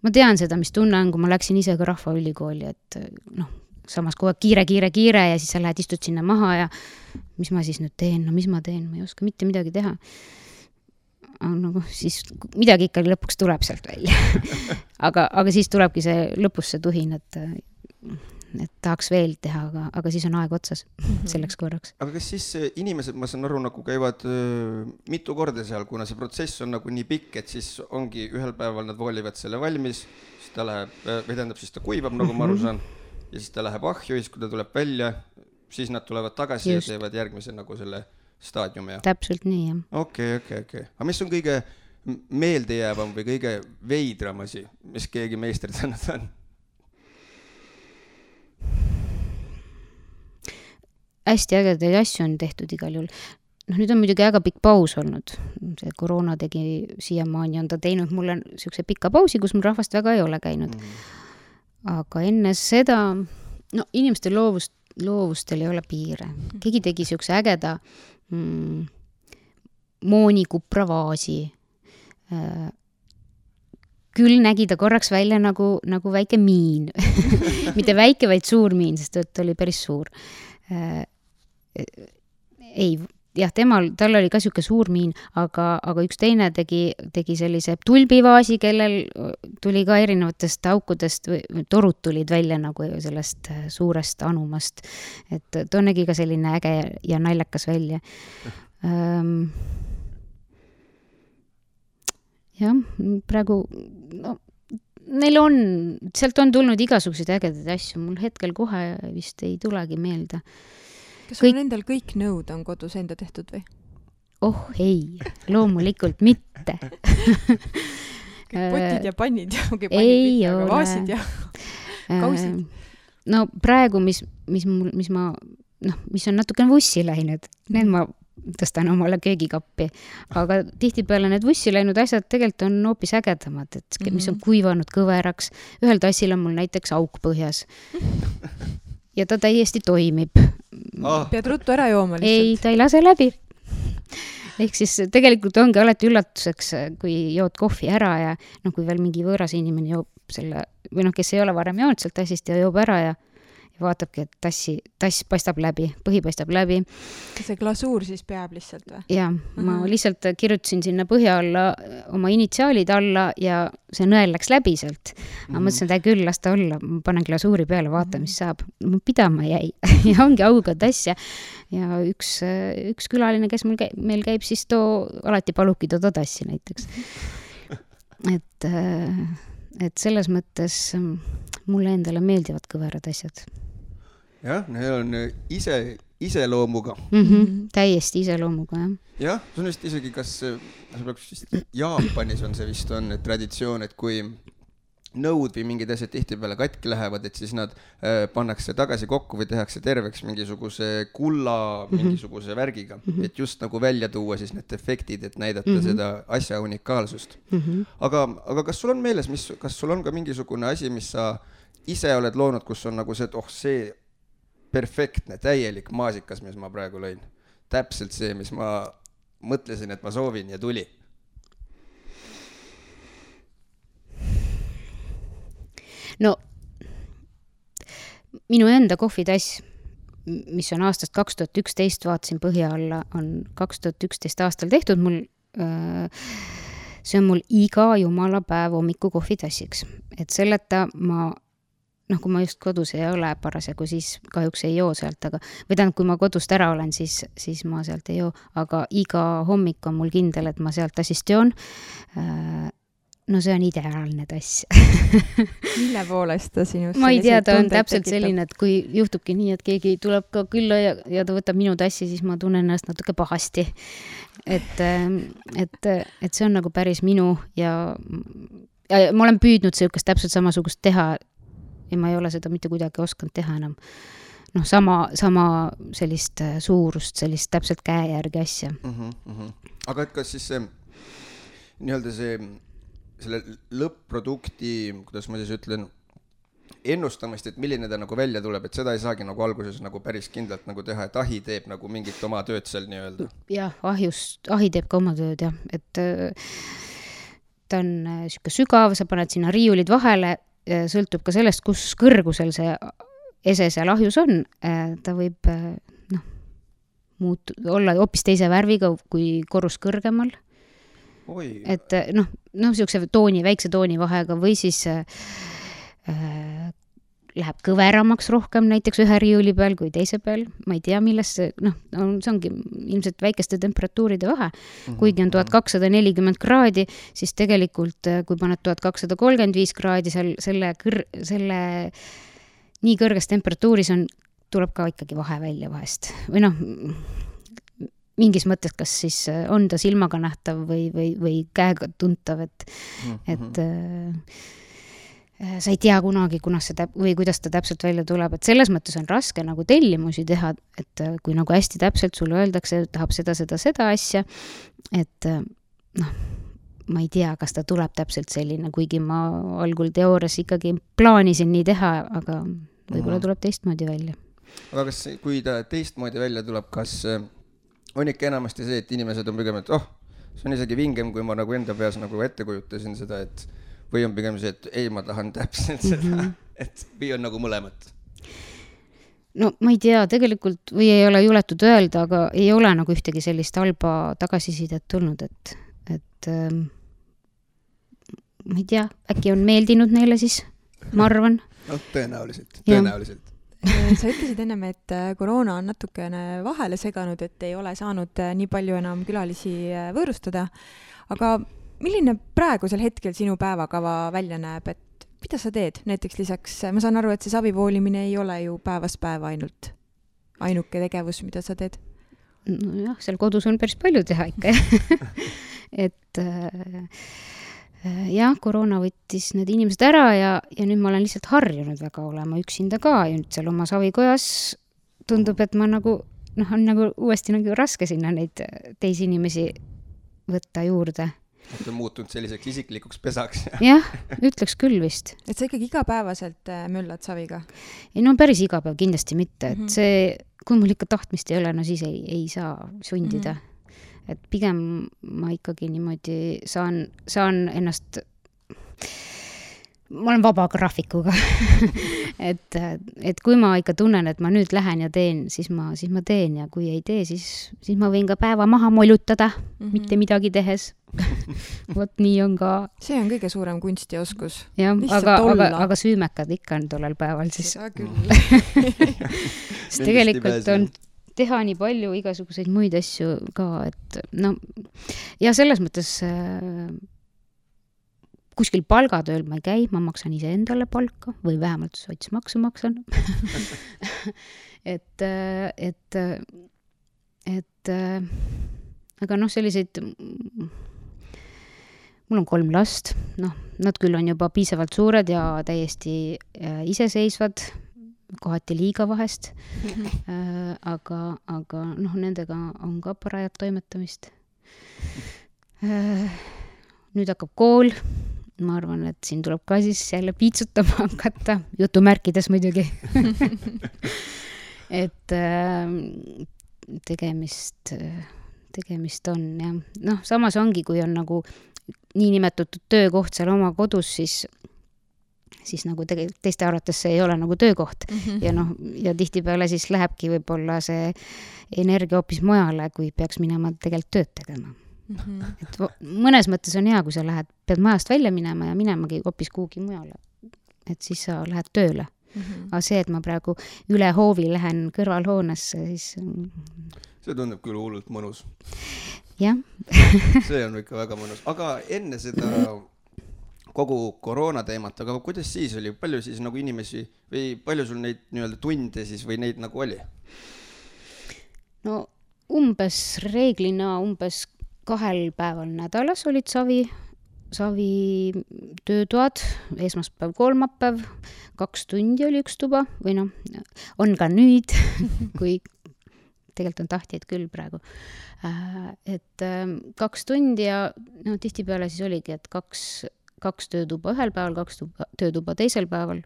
ma tean seda, mis tunne on, kui ma läksin ise ka Rahvaülikooli, et noh, samas kogu aeg kiire, kiire, kiire ja siis sa lähed, istud sinna maha ja mis ma siis nüüd teen, no mis ma teen, ma ei oska mitte midagi teha. nagu siis midagi ikka lõpuks tuleb sealt välja <laughs> aga, aga siis tulebki see lõpus see tuhin, et et tahaks veel teha, aga, aga siis on aeg otsas mm -hmm. <laughs> selleks korraks. aga kas siis äh, inimesed, ma saan aru, nagu käivad öö, äh, mitu korda seal, kuna see protsess on nagu nii pikk, et siis ongi ühel päeval nad voolivad selle valmis, siis ta läheb, äh, või tähendab, siis ta kuivab, nagu ma aru mhm. saan, ja siis ta läheb ahju ja siis, kui ta tuleb välja, siis nad tulevad tagasi Just. ja teevad järgmise nagu selle staadiumi ja. täpselt nii, jah. okei okay,, okei okay,, okei okay., aga mis on kõige meeldejäävam või kõige veidram asi, mis keegi meisterdanud <laughs> on? Hästi ägedaid asju on tehtud igal juhul. noh, nüüd on muidugi väga pikk paus olnud, see koroona tegi, siiamaani on ta teinud mulle niisuguse pika pausi, kus mul rahvast väga ei ole käinud mm. aga enne seda, no inimeste loovust, loovustel ei ole piire. keegi tegi niisuguse ägeda mm, moonikupra-vaasi äh, küll nägi ta korraks välja nagu, nagu väike miin <laughs> mitte väike, vaid suur miin, sest ta oli päris suur äh, ei, jah, temal, tal oli ka niisugune suur miin, aga, aga üks teine tegi, tegi sellise tulbivaasi, kellel tuli ka erinevatest aukudest torud tulid välja nagu sellest äh, suurest anumast. et too nägi ka selline äge ja naljakas välja ähm,. Jah, praegu no, neil on, sealt on tulnud igasuguseid ägedaid asju, mul hetkel kohe vist ei tulegi meelde kas sul kõik... endal kõik nõud on kodus enda tehtud või? oh ei, loomulikult mitte <laughs> kõik potid ja pannid ja, okay,, pannid mitte, aga vaasid ja kausid. no praegu, mis, mis mul, mis ma noh, mis on natukene vussi läinud, need ma tõstan omale köögikappi. aga tihtipeale need vussi läinud asjad tegelikult on hoopis ägedamad, et mm -hmm. mis on mhm. kuivanud kõveraks. ühel tassil on mul näiteks auk põhjas ja ta täiesti toimib ah.. pead ruttu ära jooma lihtsalt. ei, ta ei lase läbi. ehk siis tegelikult ongi alati üllatuseks, kui jood kohvi ära ja noh, kui veel mingi võõras inimene joob selle või noh, kes ei ole varem joonud sealt tassist ja joob ära ja ja vaatabki, et tassi, tass paistab läbi, põhi paistab läbi. see glasuur siis peab lihtsalt või? jaa, ma mhm. lihtsalt kirjutasin sinna põhja alla oma initsiaalid alla ja see nõel läks läbi sealt. aga mm -hmm. mõtlesin, et hea küll, las ta olla, ma panen glasuuri peale, vaatan, mis saab. pidama jäi <laughs> ja ongi auga tass ja, ja üks, üks külaline, kes mul käib, meil käib, siis too alati palubki toda tassi näiteks. et, et selles mõttes mulle endale meeldivad kõverad asjad jah, need on äh, ise, iseloomuga mm. -hmm, täiesti iseloomuga, jah. jah, see on vist isegi, kas, see peaks vist, Jaapanis on see vist on traditsioon, et kui nõud või mingid asjad tihtipeale katki lähevad, et siis nad äh, pannakse tagasi kokku või tehakse terveks mingisuguse kulla mm -hmm. mingisuguse värgiga mm, -hmm. et just nagu välja tuua siis need efektid, et näidata mm -hmm. seda asja unikaalsust mm. -hmm. aga, aga kas sul on meeles, mis, kas sul on ka mingisugune asi, mis sa ise oled loonud, kus on nagu see, et oh, see perfektne, täielik maasikas, mis ma praegu lõin. täpselt see, mis ma mõtlesin, et ma soovin ja tuli. no minu enda kohvitass, mis on aastast kaks tuhat üksteist, vaatasin põhja alla, on kaks tuhat üksteist aastal tehtud mul öö, see on mul iga jumala päev hommikul kohvitassiks, et selleta ma noh, kui ma just kodus ei ole parasjagu, siis kahjuks ei joo sealt, aga või tähendab, kui ma kodust ära olen, siis, siis ma sealt ei joo, aga iga hommik on mul kindel, et ma sealt tassist joon. Äh, no see on ideaalne tass <laughs> mille poolest ta sinust ma ei tea, ta on täpselt tekitab. selline, et kui juhtubki nii, et keegi tuleb ka külla ja, ja ta võtab minu tassi, siis ma tunnen ennast natuke pahasti. et, ähm, et, et see on nagu päris minu ja, ja ma olen püüdnud niisugust täpselt samasugust teha ja ma ei ole seda mitte kuidagi osanud teha enam. noh, sama, sama sellist äh, suurust, sellist täpselt käe järgi asja mm. -hmm, mm -hmm. aga et kas siis see nii-öelda see, selle lõpp-produkti, kuidas ma siis ütlen, ennustamist, et milline ta nagu välja tuleb, et seda ei saagi nagu alguses nagu päris kindlalt nagu teha, et ahi teeb nagu mingit oma tööd seal nii-öelda. jah, ahjust, ahi teeb ka oma tööd jah, et äh, ta on äh, sihuke sügav, sa paned sinna riiulid vahele sõltub ka sellest, kus kõrgusel see ese seal ahjus on, äh, ta võib äh, noh, muut-, olla hoopis teise värviga kui korrus kõrgemal. et äh, noh, noh, niisuguse tooni, väikse toonivahega või siis äh, läheb kõveramaks rohkem näiteks ühe riiuli peal kui teise peal, ma ei tea, millest see, noh, see ongi ilmselt väikeste temperatuuride vahe mm. -hmm. kuigi on tuhat kakssada nelikümmend kraadi, siis tegelikult äh, kui paned tuhat kakssada kolmkümmend viis kraadi seal selle kõr-, selle nii kõrges temperatuuris on, tuleb ka ikkagi vahe välja vahest või noh, mingis mõttes, kas siis äh, on ta silmaga nähtav või, või, või käega tuntav, et mm, -hmm. et äh, Äh, sa ei tea kunagi, kunas see täp- või kuidas ta täpselt välja tuleb, et selles mõttes on raske nagu tellimusi teha, et äh, kui nagu hästi täpselt sulle öeldakse, tahab seda, seda, seda asja, et äh, noh, ma ei tea, kas ta tuleb täpselt selline, kuigi ma algul teoorias ikkagi plaanisin nii teha, aga võib-olla mhm. tuleb teistmoodi välja. aga kas, kui ta teistmoodi välja tuleb, kas on ikka enamasti see, et inimesed on pigem, et oh, see on isegi vingem, kui ma nagu enda peas nagu ette kujutasin seda, et või on pigem see, et ei, ma tahan täpselt seda mm, -hmm. et või on nagu mõlemat? no ma ei tea, tegelikult või ei ole juletud öelda, aga ei ole nagu ühtegi sellist halba tagasisidet tulnud, et, et ähm, ma ei tea, äkki on meeldinud neile siis, ma arvan. noh, tõenäoliselt, tõenäoliselt sa ütlesid ennem, et äh, koroona on natukene vahele seganud, et ei ole saanud äh, nii palju enam külalisi äh, võõrustada. aga milline praegusel hetkel sinu päevakava välja näeb, et mida sa teed? Näiteks lisaks, ma saan aru, et see savipoolimine ei ole ju päevast päeva ainult ainuke tegevus, mida sa teed? nojah, seal kodus on päris palju teha ikka <laughs> et äh, jah, koroona võttis need inimesed ära ja, ja nüüd ma olen lihtsalt harjunud väga olema üksinda ka ja nüüd seal oma savikojas tundub, et ma nagu noh, on nagu uuesti nagu raske sinna neid teisi inimesi võtta juurde et on muutunud selliseks isiklikuks pesaks. jah, ütleks küll vist. et sa ikkagi igapäevaselt äh, möllad saviga? ei no päris iga päev kindlasti mitte, et mm -hmm. see, kui mul ikka tahtmist ei ole, no siis ei, ei saa sundida mm. -hmm. et pigem ma ikkagi niimoodi saan, saan ennast ma olen vaba graafikuga <laughs> et, et kui ma ikka tunnen, et ma nüüd lähen ja teen, siis ma, siis ma teen ja kui ei tee, siis, siis ma võin ka päeva maha molutada mm, -hmm. mitte midagi tehes <laughs> vot nii on ka. see on kõige suurem kunst ja oskus. jah, aga, aga, aga süümekad ikka on tollel päeval siis. seda küll <laughs> sest tegelikult on teha nii palju igasuguseid muid asju ka, et no ja selles mõttes äh, kuskil palgatööl ma ei käi, ma maksan iseendale palka või vähemalt sotsmaksu maksan. <laughs> Et, et, et aga noh, selliseid, mul on kolm last, noh, nad küll on juba piisavalt suured ja täiesti äh, iseseisvad, kohati liiga vahest. <laughs> Äh,, aga, aga noh, nendega on ka parajat toimetamist. Äh,. nüüd hakkab kool ma arvan, et siin tuleb ka siis jälle piitsutama <laughs> hakata, jutumärkides muidugi <laughs> et äh, tegemist, tegemist on jah, noh, samas ongi, kui on nagu niinimetatud töökoht seal oma kodus, siis, siis nagu tegelikult teiste arvates see ei ole nagu töökoht mm. -hmm. ja noh, ja tihtipeale siis lähebki võib-olla see energia hoopis mujale, kui peaks minema tegelikult tööd tegema mm. -hmm. et mõnes mõttes on hea, kui sa lähed, pead majast välja minema ja minemagi hoopis kuhugi mujale. et siis sa lähed tööle mm. -hmm. aga see, et ma praegu üle hoovi lähen kõrvalhoonesse, siis see tundub küll hullult mõnus. jah <laughs> see on ikka väga mõnus, aga enne seda kogu koroona teemat, aga kuidas siis oli, palju siis nagu inimesi või palju sul neid nii-öelda tunde siis või neid nagu oli? no umbes reeglina umbes kahel päeval nädalas olid savi, savi töötoad, esmaspäev, kolmapäev, kaks tundi oli üks tuba või noh, on ka nüüd <laughs> kui tegelikult on tahtjaid küll praegu. Äh, et ähm, kaks tundi ja no tihtipeale siis oligi, et kaks kaks töötuba ühel päeval, kaks tuba, töötuba teisel päeval.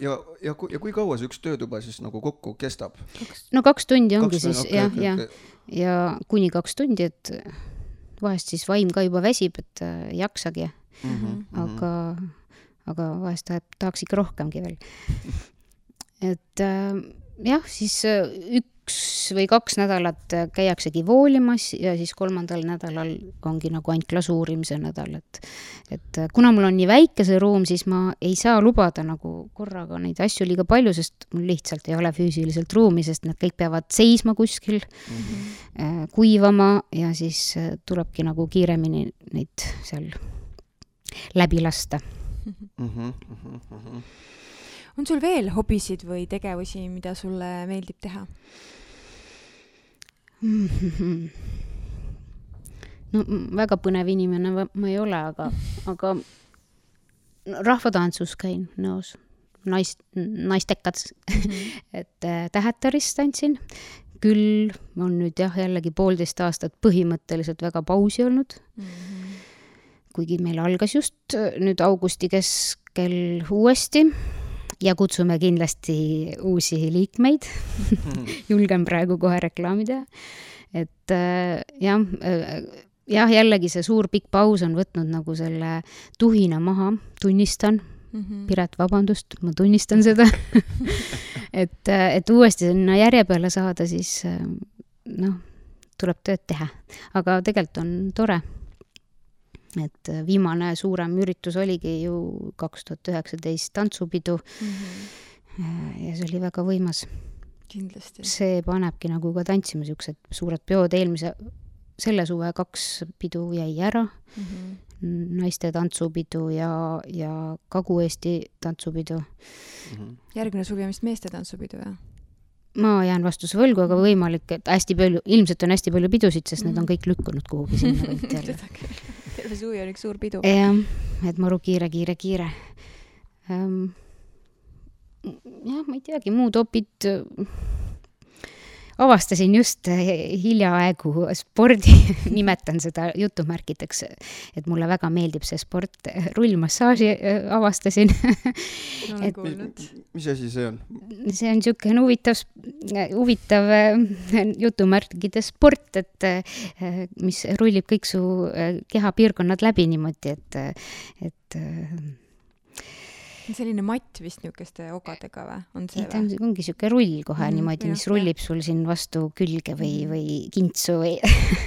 Ja, ja, ja kui kaua see üks töötuba siis nagu kokku kestab? no kaks tundi ongi kaks siis okay, jah okay,, jah okay., ja kuni kaks tundi, et vahest siis vaim ka juba väsib, et äh, ei jaksagi mm. -hmm, aga mm, -hmm. aga vahest tahab, tahaks ikka rohkemgi veel. et äh, jah, siis äh, ük, üks või kaks nädalat käiaksegi voolimas ja siis kolmandal nädalal ongi nagu ainult glasuurimise nädal, et et kuna mul on nii väike see ruum, siis ma ei saa lubada nagu korraga neid asju liiga palju, sest mul lihtsalt ei ole füüsiliselt ruumi, sest need kõik peavad seisma kuskil mm, -hmm. kuivama ja siis äh, tulebki nagu kiiremini neid seal läbi lasta mm. -hmm, mm -hmm on sul veel hobisid või tegevusi, mida sulle meeldib teha no väga põnev inimene ma ei ole, aga, aga rahvatantsus käin nõus, nais, naistekad mm. -hmm. <laughs> et äh, Tähetaris tantsin, küll on nüüd jah, jällegi poolteist aastat põhimõtteliselt väga pausi olnud mm. -hmm. kuigi meil algas just äh, nüüd augusti keskel uuesti ja kutsume kindlasti uusi liikmeid <laughs> julgen praegu kohe reklaami teha. et äh, jah äh,, jah, jällegi see suur pikk paus on võtnud nagu selle tuhina maha, tunnistan mm. -hmm. Piret, vabandust, ma tunnistan seda <laughs> et, äh, et uuesti sinna järje peale saada, siis noh, tuleb tööd teha. aga tegelikult on tore et äh, viimane suurem üritus oligi ju kaks tuhat üheksateist tantsupidu mm. -hmm. ja see oli väga võimas. kindlasti. see panebki nagu ka tantsima, siuksed suured peod, eelmise, selle suve kaks pidu jäi ära mm. -hmm naiste tantsupidu ja, ja Kagu-Eesti tantsupidu mm. -hmm. järgmine suvi on vist meeste tantsupidu, jah? Ma jään vastuse võlgu, aga võimalik, et hästi palju, ilmselt on hästi palju pidusid, sest mm -hmm. need on kõik lükkunud kuhugi sinna <laughs> kanti jälle terve suvi on üks suur pidu. jah, et maru kiire, kiire, kiire ähm,. jah, ma ei teagi, muud opid avastasin just eh, hiljaaegu spordi <laughs> nimetan seda jutumärkideks, et mulle väga meeldib see sport, rullmassaaži eh, avastasin. <laughs> Et mis asi see on? see on niisugune huvitav, huvitav eh, jutumärkide sport, et mis rullib kõik su kehapiirkonnad läbi niimoodi, et, et selline matt vist niisuguste ogadega või, on see või? ta on, ongi niisugune rull kohe mm, niimoodi, mis rullib sul siin vastu külge või, mhm. või kintsu või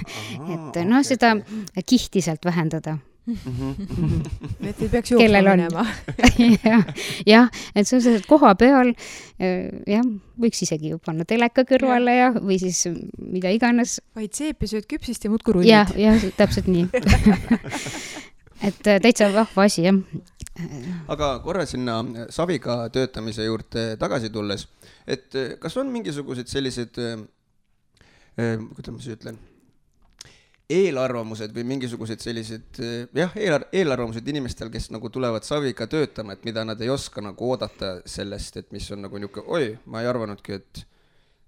<laughs> et noh, seda kihti sealt vähendada. <laughs> Et ei peaks jooksma minema. <laughs> Jah, et sa oled koha peal, jah, võiks isegi ju panna teleka kõrvale ja, või siis mida iganes. vaid seepi sööd küpsist ja muudkui rullid. jah, jah, täpselt nii et täitsa vahva asi, jah. Aga korra sinna saviga töötamise juurde tagasi tulles, et eh, kas on eh, eh, kuidas ma siis ütlen, eelarvamused või mingisugused sellised jah, eelar-, eelarvamused inimestel, kes nagu tulevad saviga töötama, et mida nad ei oska nagu oodata sellest, et mis on nagu niisugune, oi, ma ei arvanudki, et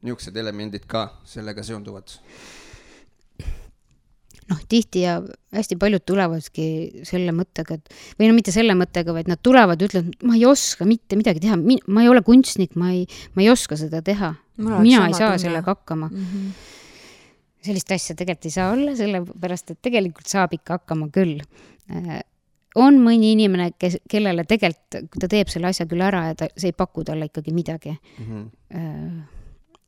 niisugused elemendid ka sellega seonduvad noh, tihti ja hästi paljud tulevadki selle mõttega, et või no mitte selle mõttega, vaid nad tulevad ja ütlevad, ma ei oska mitte midagi teha, ma ei ole kunstnik, ma ei, ma ei oska seda teha. mina ei saa tunne. sellega hakkama mm. -hmm. sellist asja tegelikult ei saa olla, sellepärast et tegelikult saab ikka hakkama küll. Äh, on mõni inimene, kes, kellele tegelikult, ta teeb selle asja küll ära ja ta, see ei paku talle ikkagi midagi mm. -hmm.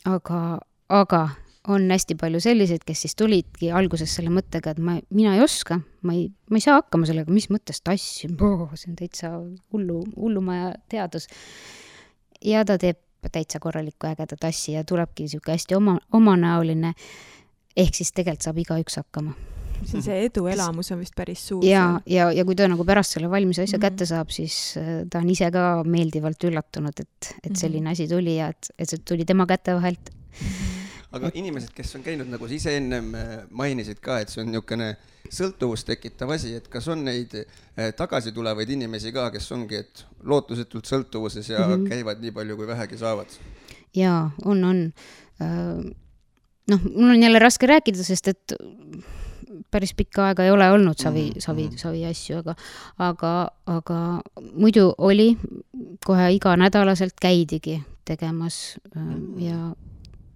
aga, aga on hästi palju selliseid, kes siis tulidki alguses selle mõttega, et ma, mina ei oska, ma ei, ma ei saa hakkama sellega, mis mõttes tassi, see on täitsa hullu, hullumaja teadus. ja ta teeb täitsa korralikku ägedat asja ja tulebki niisugune hästi oma, omanäoline, ehk siis tegelikult saab igaüks hakkama see, see eduelamus on vist päris suur. ja, ja, ja kui ta nagu pärast selle valmis asja mm -hmm. kätte saab, siis äh, ta on ise ka meeldivalt üllatunud, et, et selline mhm. asi tuli ja et, et see tuli tema käte vahelt mm. -hmm aga inimesed, kes on käinud, nagu sa ise ennem äh, mainisid ka, et see on niisugune sõltuvust tekitav asi, et kas on neid äh, tagasi tulevaid inimesi ka, kes ongi, et lootusetult sõltuvuses ja mm -hmm. käivad nii palju, kui vähegi saavad? jaa, on, on. Äh, noh, mul on jälle raske rääkida, sest et päris pikka aega ei ole olnud savi mm, -hmm. savi, mhm. savi asju, aga, aga, aga muidu oli, kohe iganädalaselt käidigi tegemas mhm. ja,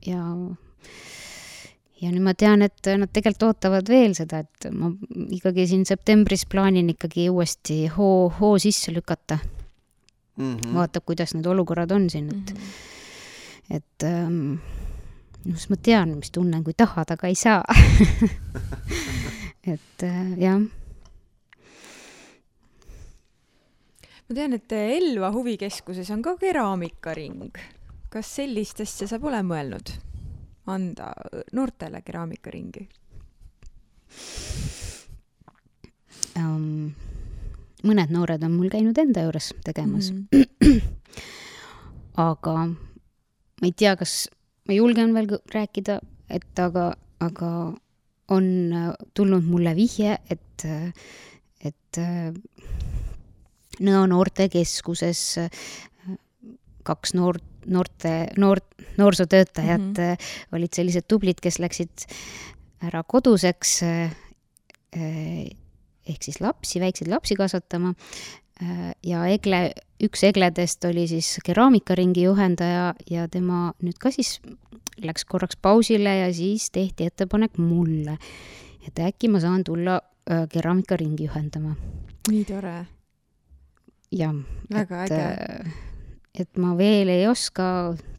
ja ja nüüd ma tean, et nad tegelikult ootavad veel seda, et ma ikkagi siin septembris plaanin ikkagi uuesti hoo, hoo sisse lükata mm. -hmm. vaatab, kuidas need olukorrad on siin, et mm, -hmm. et ähm, noh, siis ma tean, mis tunnen, kui tahad, aga ei saa <laughs> et äh, jah. ma tean, et Elva huvikeskuses on ka keraamikaring. kas sellist asja sa pole mõelnud? Anda noortele keraamikaringi um,? mõned noored on mul käinud enda juures tegemas mm. -hmm. <clears throat> aga ma ei tea, kas ma julgen veel rääkida, et aga, aga on tulnud mulle vihje, et, et Nõo noortekeskuses kaks noort, noorte, noort, noorsootöötajat mm -hmm. olid sellised tublid, kes läksid ära koduseks eh, ehk siis lapsi, väikseid lapsi kasvatama. Ja Egle, üks Egledest oli siis keraamikaringi juhendaja ja tema nüüd ka siis läks korraks pausile ja siis tehti ettepanek mulle, et äkki ma saan tulla keraamikaringi juhendama. nii tore. jah. väga et, äge et ma veel ei oska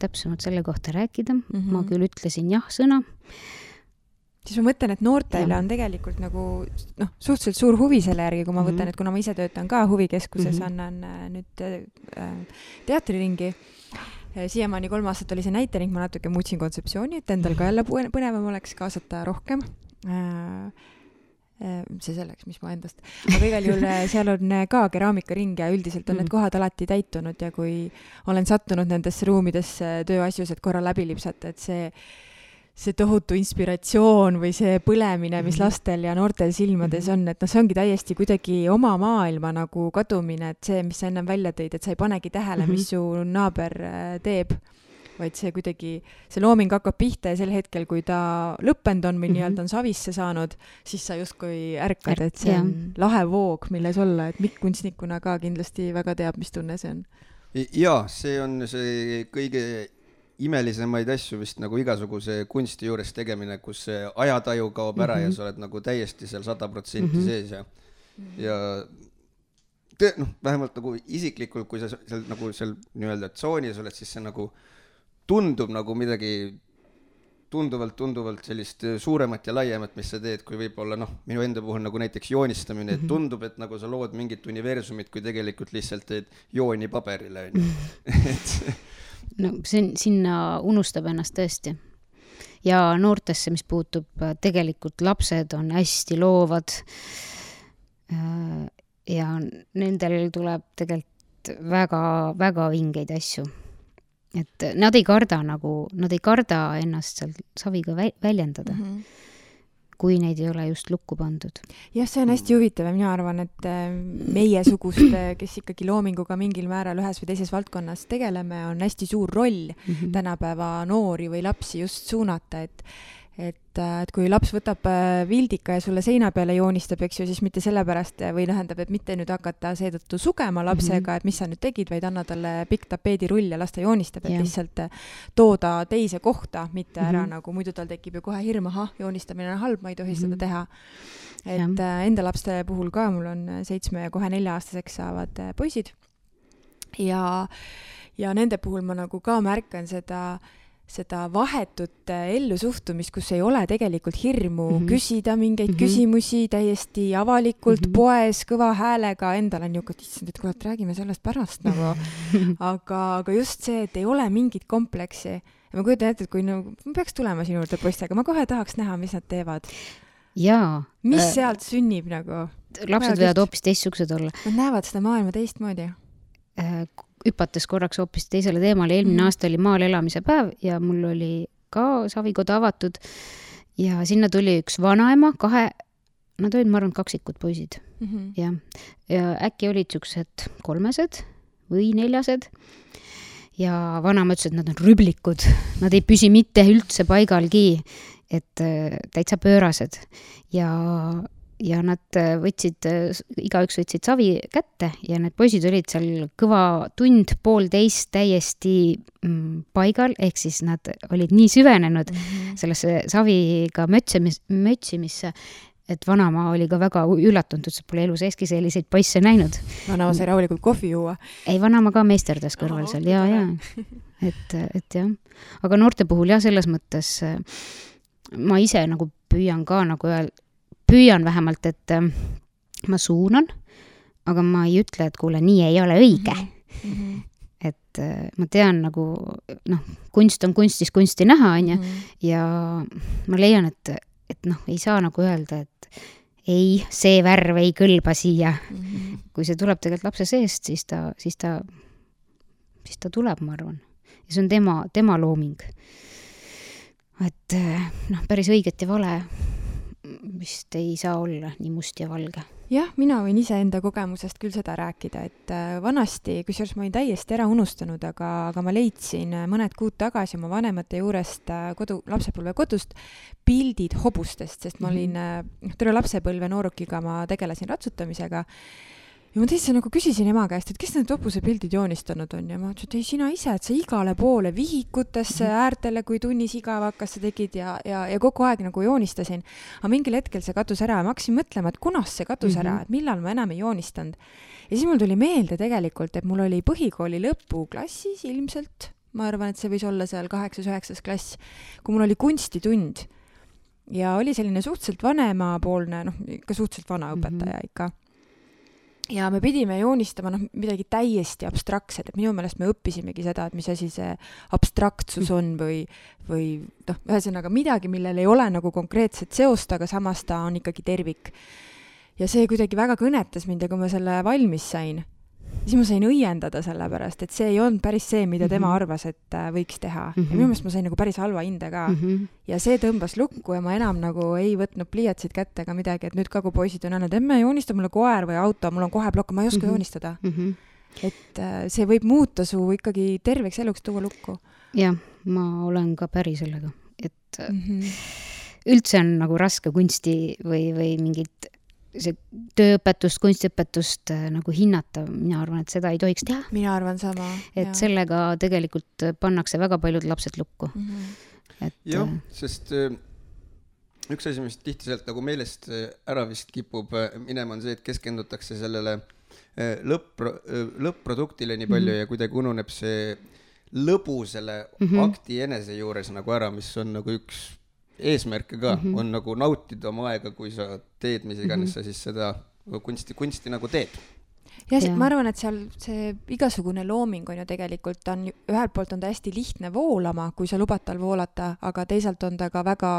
täpsemalt selle kohta rääkida mm, -hmm. ma küll ütlesin jah-sõna. siis ma mõtlen, et noortele on tegelikult nagu noh, suhteliselt suur huvi selle järgi, kui ma võtan mm, -hmm. et kuna ma ise töötan ka huvikeskuses mm, -hmm. annan äh, nüüd äh, teatriringi siiamaani kolm aastat oli see näitering, ma natuke muutsin kontseptsiooni, et endal ka jälle põnevam oleks kaasata rohkem Äh, see selleks, mis ma endast, aga igal juhul äh, seal on äh, ka keraamikaring ja üldiselt on need mm. kohad alati täitunud ja kui olen sattunud nendesse ruumidesse tööasjus, et korra läbi lipsata, et see, see tohutu inspiratsioon või see põlemine, mis mm. lastel ja noortel silmades mm. on, et noh, see ongi täiesti kuidagi oma maailma nagu kadumine, et see, mis sa ennem välja tõid, et sa ei panegi tähele, mis mm-hmm. su naaber teeb vaid see kuidagi, see looming hakkab pihta ja sel hetkel, kui ta lõppenud on või mm -hmm. nii-öelda on savisse saanud, siis sa justkui ärkad, et see on yeah. lahe voog, milles olla, et Mikk kunstnikuna ka kindlasti väga teab, mis tunne see on. jaa, see on see kõige imelisemaid asju vist nagu igasuguse kunsti juures tegemine, kus see ajataju kaob ära mm -hmm. ja mhm. sa oled nagu täiesti seal sada protsenti mhm. sees ja, ja noh, vähemalt nagu isiklikult, kui sa seal nagu seal nii-öelda tsoonis oled, siis see nagu tundub nagu midagi tunduvalt, tunduvalt sellist suuremat ja laiemat, mis sa teed, kui võib-olla noh, minu enda puhul nagu näiteks joonistamine mm, -hmm. tundub, et nagu sa lood mingit universumit, kui tegelikult lihtsalt teed jooni paberile, <laughs> onju. et. <laughs> no see, sinna unustab ennast tõesti. ja noortesse, mis puutub, tegelikult lapsed on hästi loovad. ja nendel tuleb tegelikult väga-väga vingeid asju et nad ei karda nagu, nad ei karda ennast seal saviga vä väljendada mm. -hmm kui neid ei ole just lukku pandud. jah, see on hästi huvitav ja mina arvan, et äh, meiesuguste, kes ikkagi loominguga mingil määral ühes või teises valdkonnas tegeleme, on hästi suur roll mm -hmm. tänapäeva noori või lapsi just suunata, et et, äh, et kui laps võtab äh, vildika ja sulle seina peale joonistab, eks ju, siis mitte sellepärast või tähendab, et mitte nüüd hakata seetõttu sugema lapsega mm, -hmm. et mis sa nüüd tegid, vaid anna talle pikk tapeedirull ja las ta joonistab, et yeah. lihtsalt äh, tooda teise kohta, mitte mm -hmm. ära nagu muidu tal tekib ju kohe hirm, ahah, joonistamine on halb, ma ei tohi mm -hmm. seda teha et äh, enda laste puhul ka, mul on seitsme ja kohe nelja-aastaseks saavad äh, poisid. ja, ja nende puhul ma nagu ka märkan seda seda vahetut äh, ellusuhtumist, kus ei ole tegelikult hirmu mm -hmm. küsida mingeid mm -hmm. küsimusi täiesti avalikult mm -hmm. poes kõva häälega, endal on niisugune, issand, et et räägime sellest pärast nagu <laughs> aga, aga just see, et ei ole mingit kompleksi. ja ma kujutan ette, et kui nagu, ma peaks tulema sinu juurde poistega, ma kohe tahaks näha, mis nad teevad. jaa. mis äh, sealt sünnib nagu? lapsed võivad hoopis teistsugused olla. Nad näevad seda maailma teistmoodi äh, hüpates korraks hoopis teisele teemale, eelmine mm. aasta oli maal elamise päev ja mul oli ka savikoda avatud. Ja sinna tuli üks vanaema, kahe, nad olid, ma arvan, kaksikud poisid. Mm -hmm. jah, ja äkki olid siuksed kolmesed või neljased. Ja vanaema ütles, et nad on rüblikud, nad ei püsi mitte üldse paigalgi, et äh, täitsa pöörased. Ja ja nad äh, võtsid, äh, igaüks võtsid savi kätte ja need poisid olid seal kõva tund, poolteist täiesti mm, paigal, ehk siis nad olid nii süvenenud mm -hmm. sellesse saviga mötsemis, mötsimisse, et vanaema oli ka väga üllatunud, ütles, et pole elu seeski selliseid poisse näinud. vanaema sai rahulikult kohvi juua? ei, vanaema ka meisterdas kõrval seal ja, ja et, et jah, aga noorte puhul jah, selles mõttes äh, ma ise nagu püüan ka nagu öelda, püüan vähemalt, et äh, ma suunan, aga ma ei ütle, et kuule, nii ei ole õige mm. -hmm. et äh, ma tean nagu noh, kunst on kunstis kunsti näha, on ju, mhm. ja ma leian, et, et noh, ei saa nagu öelda, et ei, see värv ei kõlba siia mm. -hmm. kui see tuleb tegelikult lapse seest, siis ta, siis ta, siis ta tuleb, ma arvan. ja see on tema, tema looming. et äh, noh, päris õiget ja vale vist ei saa olla nii must ja valge. jah, mina võin iseenda kogemusest küll seda rääkida, et äh, vanasti, kusjuures ma olin täiesti ära unustanud, aga, aga ma leidsin äh, mõned kuud tagasi oma vanemate juurest äh, kodu, lapsepõlvekodust pildid hobustest, sest ma olin mm, -hmm. terve lapsepõlve noorukiga ma tegelesin ratsutamisega ja ma täitsa nagu küsisin ema käest, et kes need hobusepildid joonistanud on ja ma ütlesin, et ei, sina ise, et sa igale poole vihikutesse, mhm. äärtele, kui tunnis igav hakkas, sa tegid ja, ja, ja kogu aeg nagu joonistasin. aga mingil hetkel see kadus ära ja ma hakkasin mõtlema, et kunas see kadus mm -hmm. ära, et millal ma enam ei joonistanud. ja siis mul tuli meelde tegelikult, et mul oli põhikooli lõpuklassis ilmselt, ma arvan, et see võis olla seal kaheksas-üheksas klass, kui mul oli kunstitund ja oli selline suhteliselt vanemapoolne, noh, ikka suhteliselt vana õpetaja mm -hmm. ikka ja me pidime joonistama noh, midagi täiesti abstraktset, et minu meelest me õppisimegi seda, et mis asi see abstraktsus on või, või noh, ühesõnaga midagi, millel ei ole nagu konkreetset seost, aga samas ta on ikkagi tervik. ja see kuidagi väga kõnetas mind ja kui ma selle valmis sain, siis ma sain õiendada selle pärast, et see ei olnud päris see, mida tema mm -hmm. arvas, et äh, võiks teha mm. -hmm. ja minu meelest ma sain nagu päris halva hinde ka mm. -hmm. ja see tõmbas lukku ja ma enam nagu ei võtnud pliiatsit kätte ega midagi, et nüüd ka, kui poisid on öelnud, emme joonista mulle koer või auto, mul on kohe plokk, ma ei oska mm -hmm. joonistada mm. -hmm. et äh, see võib muuta su ikkagi terveks eluks tuua lukku. jah, ma olen ka päri sellega, et mm -hmm. üldse on nagu raske kunsti või, või mingit see tööõpetust, kunstiõpetust äh, nagu hinnata, mina arvan, et seda ei tohiks teha. mina arvan sama. et ja. sellega tegelikult pannakse väga paljud lapsed lukku mm. -hmm. et. jah, äh, sest äh, üks asi, mis tihti sealt nagu meelest ära vist kipub minema, on see, et keskendutakse sellele lõpp, lõpp-produktile nii palju mm -hmm. ja kuidagi ununeb see lõbu selle mm -hmm. akti enese juures nagu ära, mis on nagu üks eesmärke ka mm, -hmm. on nagu nautida oma aega, kui sa teed mis iganes mm -hmm. sa siis seda kunsti, kunsti nagu teed jah ja., ma arvan, et seal see igasugune looming on ju tegelikult on, ühelt poolt on ta hästi lihtne voolama, kui sa lubad tal voolata, aga teisalt on ta ka väga,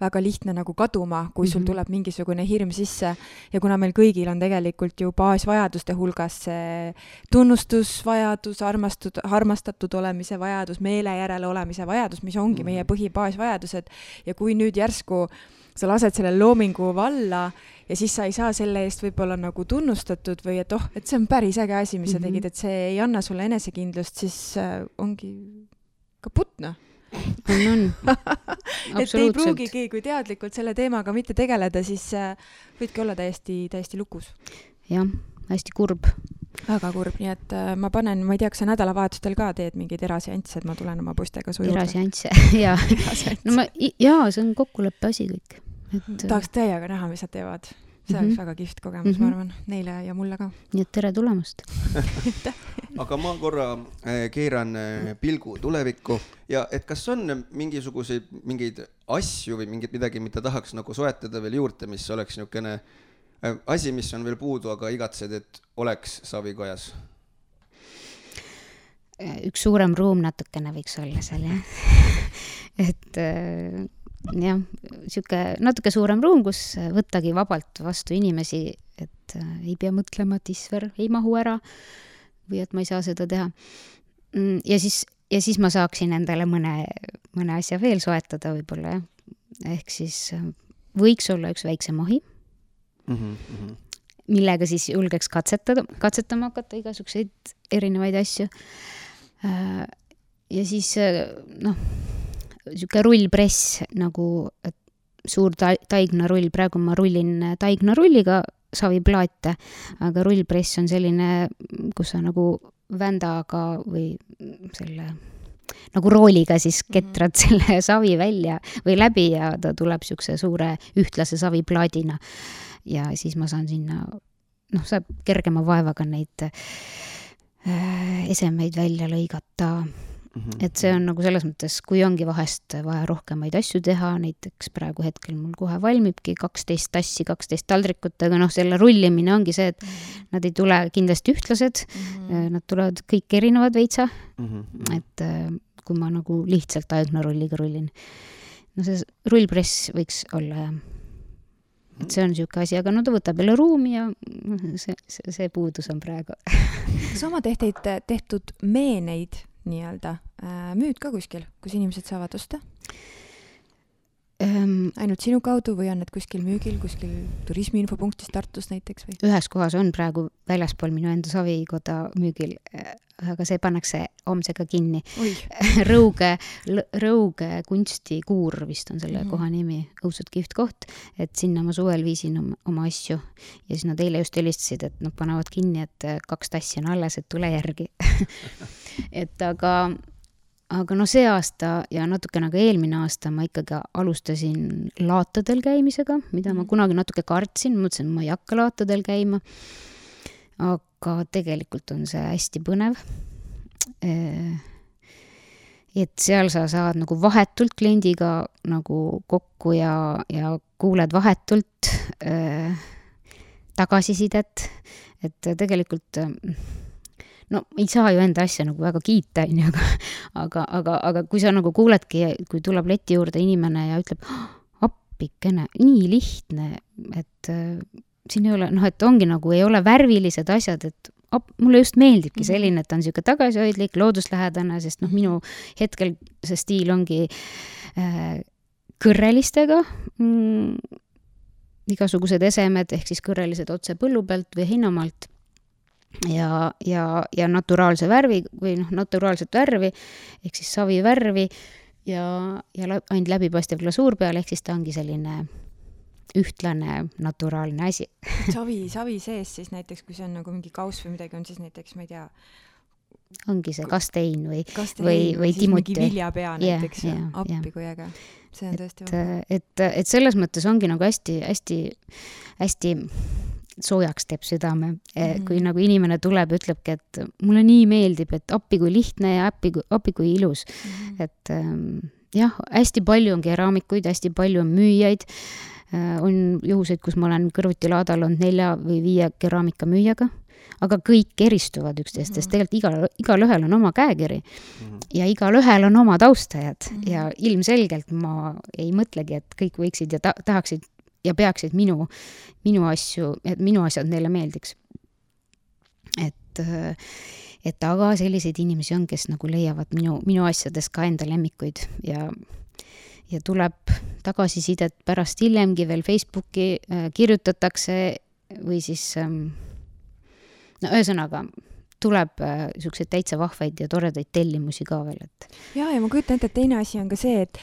väga lihtne nagu kaduma, kui sul mm -hmm. tuleb mingisugune hirm sisse. ja kuna meil kõigil on tegelikult ju baasvajaduste hulgas see tunnustusvajadus, armastud, armastatud olemise vajadus, meele järele olemise vajadus, mis ongi mm -hmm. meie põhibaasvajadused ja kui nüüd järsku sa lased selle loomingu valla ja siis sa ei saa selle eest võib-olla nagu tunnustatud või et oh, et see on päris äge asi, mis mm -hmm. sa mhm. tegid, et see ei anna sulle enesekindlust, siis äh, ongi kaputt noh on, on. <laughs> et ei pruugigi, kui teadlikult selle teemaga mitte tegeleda, siis äh, võidki olla täiesti, täiesti lukus. jah, hästi kurb. väga kurb, nii et äh, ma panen, ma ei tea, kas sa nädalavahetustel ka teed mingeid eraseansse, et ma tulen oma poistega su juurde? eraseansse, <laughs> jaa. no ma, jaa, see on kokkuleppe asi kõik et tahaks täiega näha, mis nad teevad. see Mhm. oleks väga kihvt kogemus mm, -hmm. Mhm. ma arvan, neile ja mulle ka. nii et tere tulemast. <laughs> aga ma korra äh, keeran äh, pilgu tulevikku ja et kas on mingisuguseid, mingeid asju või mingit midagi, mida tahaks nagu soetada veel juurde, mis oleks niisugune äh, asi, mis on veel puudu, aga igatsed, et oleks Savikojas? üks suurem ruum natukene võiks olla seal jah <laughs> et äh, jah, sihuke natuke suurem ruum, kus võttagi vabalt vastu inimesi, et äh, ei pea mõtlema, et Isver ei mahu ära või et ma ei saa seda teha. Mm, ja siis, ja siis ma saaksin endale mõne, mõne asja veel soetada võib-olla jah. ehk siis äh, võiks olla üks väiksem ahi Mm -hmm. millega siis julgeks katsetada, katsetama hakata igasuguseid erinevaid asju. Äh, ja siis äh, noh, niisugune rullpress nagu, suur ta-, taignarull, praegu ma rullin taignarulliga saviplaate, aga rullpress on selline, kus sa nagu vändaga või selle nagu rooliga siis ketrad mm <laughs> -hmm. selle savi välja või läbi ja ta tuleb niisuguse suure ühtlase saviplaadina. Ja siis ma saan sinna, noh, saab kergema vaevaga neid äh, esemeid välja lõigata Mhm. et see on nagu selles mõttes, kui ongi vahest vaja rohkemaid asju teha, näiteks praegu hetkel mul kohe valmibki kaksteist tassi, kaksteist taldrikut, aga noh, selle rullimine ongi see, et nad ei tule kindlasti ühtlased mm., nad tulevad kõik erinevad veitsa mm. -hmm. et äh, kui ma nagu lihtsalt aegnarulliga rullin. no see rullpress võiks olla jah. Et see on niisugune asi, aga no ta võtab jälle ruumi ja see, see, see puudus on praegu. <laughs> kas oma tehteid, tehtud meeneid nii-öelda äh, müüd ka kuskil, kus inimesed saavad osta? Ehm, ainult sinu kaudu või on need kuskil müügil, kuskil turismiinfopunktis Tartus näiteks või? ühes kohas on praegu väljaspool minu enda savikoda müügil, aga see pannakse homsega kinni. <laughs> Rõuge, Rõuge kunstikuur vist on selle mm -hmm. koha nimi, õudselt kihvt koht, et sinna ma suvel viisin oma, oma asju ja siis nad eile just helistasid, et nad panevad kinni, et kaks tassi on alles, et tule järgi <laughs> et aga aga noh, see aasta ja natukene ka eelmine aasta ma ikkagi alustasin laatadel käimisega, mida ma kunagi natuke kartsin, mõtlesin, et ma ei hakka laatadel käima. aga tegelikult on see hästi põnev. et seal sa saad nagu vahetult kliendiga nagu kokku ja, ja kuuled vahetult äh, tagasisidet, et tegelikult äh, no ei saa ju enda asja nagu väga kiita, <laughs> onju, aga, aga, aga, aga kui sa nagu kuuledki, kui tuleb leti juurde inimene ja ütleb, appikene, nii lihtne, et äh, siin ei ole, noh, et ongi nagu, ei ole värvilised asjad, et op, mulle just meeldibki selline, et ta on niisugune tagasihoidlik, looduslähedane, sest noh, minu hetkel see stiil ongi äh, kõrrelistega mm, igasugused esemed ehk siis kõrrelised otse põllu pealt või heinamaalt ja, ja, ja naturaalse värvi või noh, naturaalset värvi ehk siis savivärvi ja, ja ainult läbipaistev glasuur peal, ehk siis ta ongi selline ühtlane naturaalne asi <laughs> savi, savi sees siis näiteks, kui see on nagu mingi kauss või midagi, on siis näiteks, ma ei tea, ongi see kastein või, või, või timuti. timuti. viljapea näiteks yeah, yeah, appi yeah. kui äge. see on tõesti vahva. et, et selles mõttes ongi nagu hästi, hästi, hästi soojaks teeb südame mm, -hmm. kui nagu inimene tuleb ja ütlebki, et mulle nii meeldib, et appi kui lihtne ja appi, appi kui ilus mm. -hmm. et ähm, jah, hästi palju on keraamikuid, hästi palju on müüjaid äh,. on juhuseid, kus ma olen kõrvuti laadal olnud nelja või viie keraaمیkamüüjaga, aga kõik eristuvad üksteist, sest tegelikult igal, igalühel on oma käekiri mm -hmm. ja igalühel on oma taustajad mm -hmm. ja ilmselgelt ma ei mõtlegi, et kõik võiksid ja ta tahaksid ja peaksid minu, minu asju, et minu asjad neile meeldiks. et, et aga selliseid inimesi on, kes nagu leiavad minu, minu asjades ka enda lemmikuid ja, ja tuleb tagasisidet pärast hiljemgi veel Facebooki äh, kirjutatakse või siis ähm, no ühesõnaga tuleb niisuguseid äh, täitsa vahvaid ja toredaid tellimusi ka veel, et. ja, ja ma kujutan ette, et teine asi on ka see, et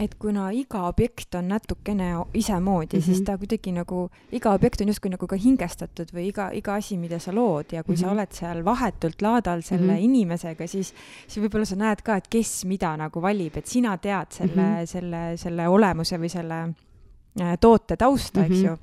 et kuna iga objekt on natukene isemoodi mm, -hmm. siis ta kuidagi nagu, iga objekt on justkui nagu ka hingestatud või iga, iga asi, mida sa lood ja kui mm -hmm. sa oled seal vahetult laadal selle mm -hmm. inimesega, siis, siis võib-olla sa näed ka, et kes mida nagu valib, et sina tead selle mm, -hmm. selle, selle olemuse või selle äh, toote tausta mm, -hmm. eks Mhm. ju.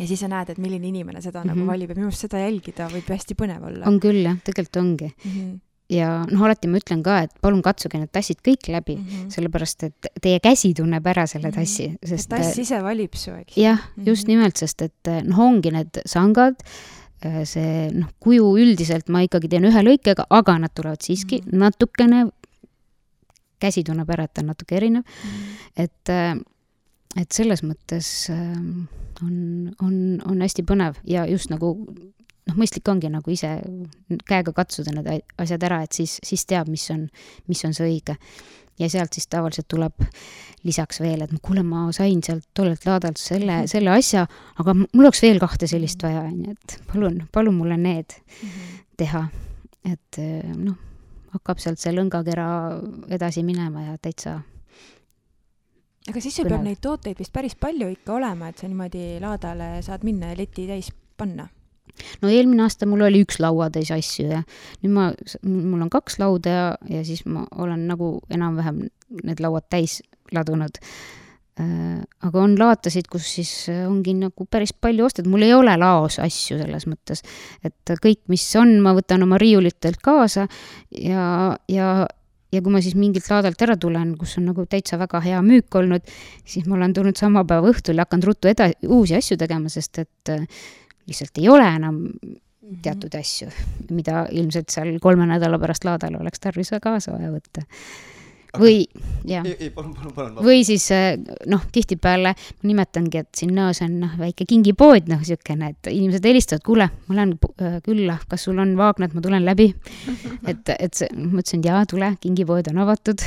ja siis sa näed, et milline inimene seda mm -hmm. Mhm. nagu valib ja minu meelest seda jälgida võib hästi põnev olla on küll jah, tegelikult ongi. mm. -hmm. Ja noh, alati ma ütlen ka, et palun katsuge need tassid kõik läbi mm. -hmm. sellepärast et teie käsi tunneb ära selle Mhm. tassi, sest tass ise valib su, eks jah, just Mhm. nimelt, sest et noh, ongi need sangad, see noh, kuju üldiselt ma ikkagi teen ühe lõikega, aga nad tulevad siiski Mhm. natukene, käsi tunneb ära, et ta on natuke erinev, Mhm. et, et selles mõttes ähm, on, on, on hästi põnev ja just nagu noh, mõistlik ongi nagu ise käega katsuda need asjad ära, et siis, siis teab, mis on, mis on see õige. ja sealt siis tavaliselt tuleb lisaks veel, et kuule, ma sain sealt tollelt laadalt selle, selle asja, aga mul oleks veel kahte sellist vaja, onju, et palun, palun mulle need teha. et eh, noh, hakkab sealt see lõngakera edasi minema ja täitsa aga siis sul peab neid tooteid vist päris palju ikka olema, et sa niimoodi laadale saad minna ja leti täis panna. No eelmine aasta mul oli üks lauatäis asju ja nüüd ma, mul on kaks lauda ja, ja siis ma olen nagu enam-vähem need lauad täis ladunud. aga on laatasid, kus siis äh, ongi nagu päris palju ostetud, mul ei ole laos asju selles mõttes, et kõik, mis on, ma võtan oma riiulitelt kaasa ja, ja ja kui ma siis mingilt laadalt ära tulen, kus on nagu täitsa väga hea müük olnud, siis ma olen tulnud sama päeva õhtul ja hakanud ruttu eda-, uusi asju tegema, sest et äh, lihtsalt ei ole enam teatud asju, mida ilmselt seal kolme nädala pärast laadal oleks tarvis kaasa vaja võtta. või, jah, või siis äh, noh, tihtipeale nimetangi, et siin nõos on noh, väike kingipood, noh, niisugune, et inimesed helistavad, kuule, ma lähen äh, külla, kas sul on Wagnat, ma tulen läbi. <laughs> et, et see, ma ütlesin, et jaa, tule, kingipood on avatud.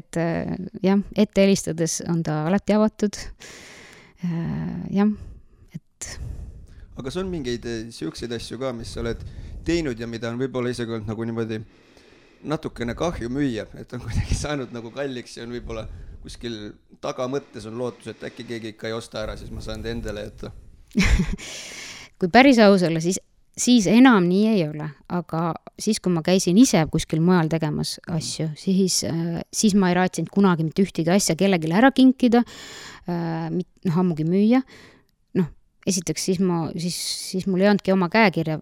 et äh, jah, ette helistades on ta alati avatud. jah, et aga kas on mingeid eh, siukseid asju ka, mis sa oled teinud ja mida on võib-olla isegi olnud nagu niimoodi natukene kahju müüa, et on <laughs> kuidagi saanud nagu kalliks ja on võib-olla kuskil tagamõttes on lootus, et äkki keegi ikka ei osta ära, siis ma saan ta endale jätta. <laughs> kui päris aus olla, siis, siis enam nii ei ole, aga siis, kui ma käisin ise kuskil mujal tegemas asju, siis, siis ma ei raatsinud kunagi mitte ühtegi asja kellelegi ära kinkida, noh ammugi müüa. Esiteks siis ma, siis, siis mul ei olnudki oma käekirja,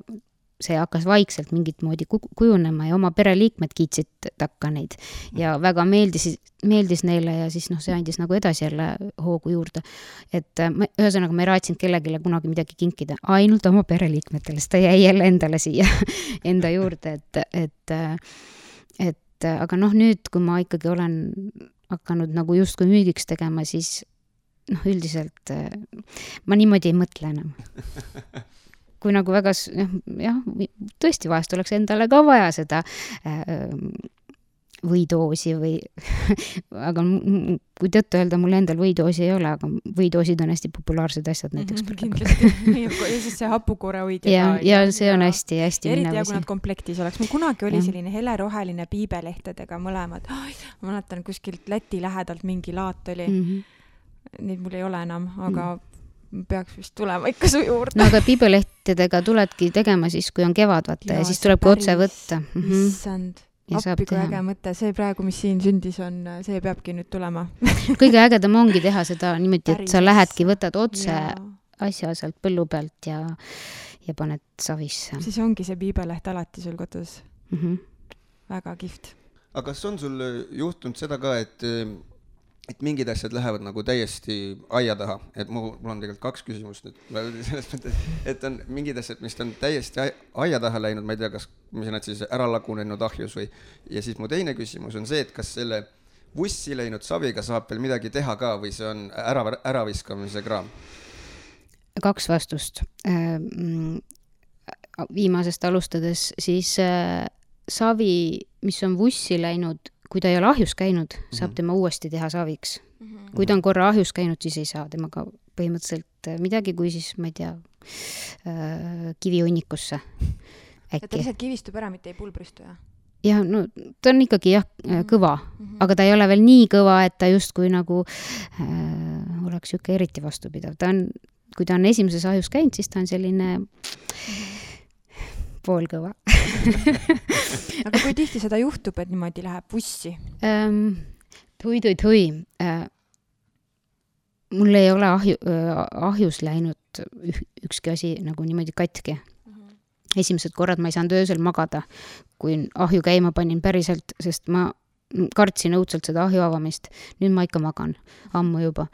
see hakkas vaikselt mingit moodi ku- kujunema ja oma pereliikmed kiitsid takka neid. Ja väga meeldis, meeldis neile ja siis noh, see andis nagu edasi jälle hoogu juurde. Et äh, ma, ühesõnaga ma ei raatsinud kellelegi kunagi midagi kinkida, ainult oma pereliikmetele, sest ta jäi jälle endale siia <laughs> enda juurde, et, et, et äh, aga noh, nüüd, kui ma ikkagi olen hakanud nagu justkui müügiks tegema, siis noh, üldiselt äh, ma niimoodi ei mõtle enam. <laughs> kui nagu väga jah, tõesti vahest oleks endale ka vaja seda äh, võidoosi või <laughs> aga kui tõtt-öelda mul endal võidoosi ei ole, aga võidoosid on hästi populaarsed asjad näiteks praegu. Mhm, kindlasti. <laughs> ja siis see hapukoore-hoidja ja ja see on hästi-hästi eriti minev hea, kui asi nad. komplektis oleks. mul kunagi oli Jah. selline heleroheline piibelehtedega mõlemad. ma mäletan kuskilt Läti lähedalt mingi laat oli mm., Mhm. Neid mul ei ole enam, aga peaks vist tulema ikka su juurde. no aga piibelehtedega tuledki tegema siis, kui on kevad, vaata ja, ja siis tuleb ka otse võtta mm. -hmm. issand, Ja saab appi kui äge mõte, see praegu, mis siin sündis on, see peabki nüüd tulema. <laughs> kõige ägedam ongi teha seda niimoodi, et sa lähedki, võtad otse asja sealt põllu pealt ja, ja paned savisse siis ongi see piibeleht alati sul kodus, mm. -hmm. väga kihvt. aga kas on sul juhtunud seda ka, et, et mingid asjad lähevad nagu täiesti aia taha, et mu, mul on tegelikult kaks küsimust nüüd, selles mõttes, et on mingid asjad, mis on täiesti ai- aia taha läinud, ma ei tea, kas, mis nad siis ära lagunenud ahjus või, ja siis mu teine küsimus on see, et kas selle vussi läinud saviga saab veel midagi teha ka või see on ära, äraviskamise kraam? kaks vastust. viimasest alustades, siis äh, savi, mis on vussi läinud, kui ta ei ole ahjus käinud, saab Mhm. tema uuesti teha saviks. kui ta on korra ahjus käinud, siis ei saa temaga põhimõtteliselt äh, midagi, kui siis ma ei tea, kivihunnikusse et ta äkki. lihtsalt kivistub ära, mitte ei pulbristu, jah? ja no ta on ikkagi jah, Mhm. kõva, aga ta ei ole veel nii kõva, et ta justkui nagu äh, oleks sihuke eriti vastupidav, ta on, kui ta on esimeses ahjus käinud, siis ta on selline poolkõva <laughs> aga kui tihti seda juhtub, et niimoodi läheb vussi? ähm,. tui-tui-tui äh,. mul ei ole ahju, ahjus läinud ükski asi nagu niimoodi katki. esimesed korrad ma ei saanud öösel magada, kui ahju käima panin päriselt, sest ma kartsin õudselt seda ahju avamist. nüüd ma ikka magan, ammu juba.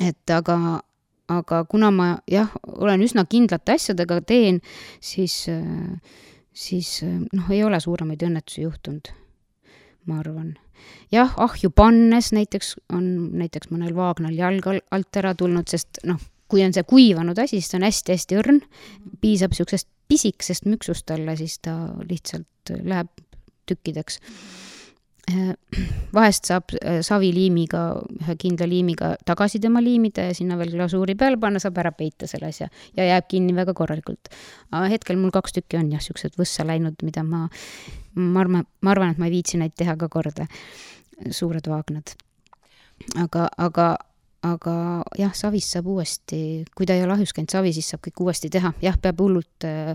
et aga, aga kuna ma jah, olen üsna kindlate asjadega teen, siis, siis noh, ei ole suuremaid õnnetusi juhtunud, ma arvan jah, ahju pannes näiteks on näiteks mõnel vaagnal jalg alt ära tulnud, sest noh, kui on see kuivanud asi, siis ta on hästi-hästi õrn, piisab niisugusest pisikesest müksust talle, siis ta lihtsalt läheb tükkideks. <clears throat> vahest saab äh, saviliimiga, ühe kindla liimiga tagasi tema liimida ja sinna veel glasuuri peale panna, saab ära peita selle asja ja jääb kinni väga korralikult. aga hetkel mul kaks tükki on jah, niisugused võssa läinud, mida ma, ma arvan, ma arvan, et ma ei viitsi neid teha ka korda suured vaagnad. aga, aga, aga jah, savist saab uuesti, kui ta ei ole ahjus käinud savi, siis saab kõik uuesti teha, jah, peab hullult äh,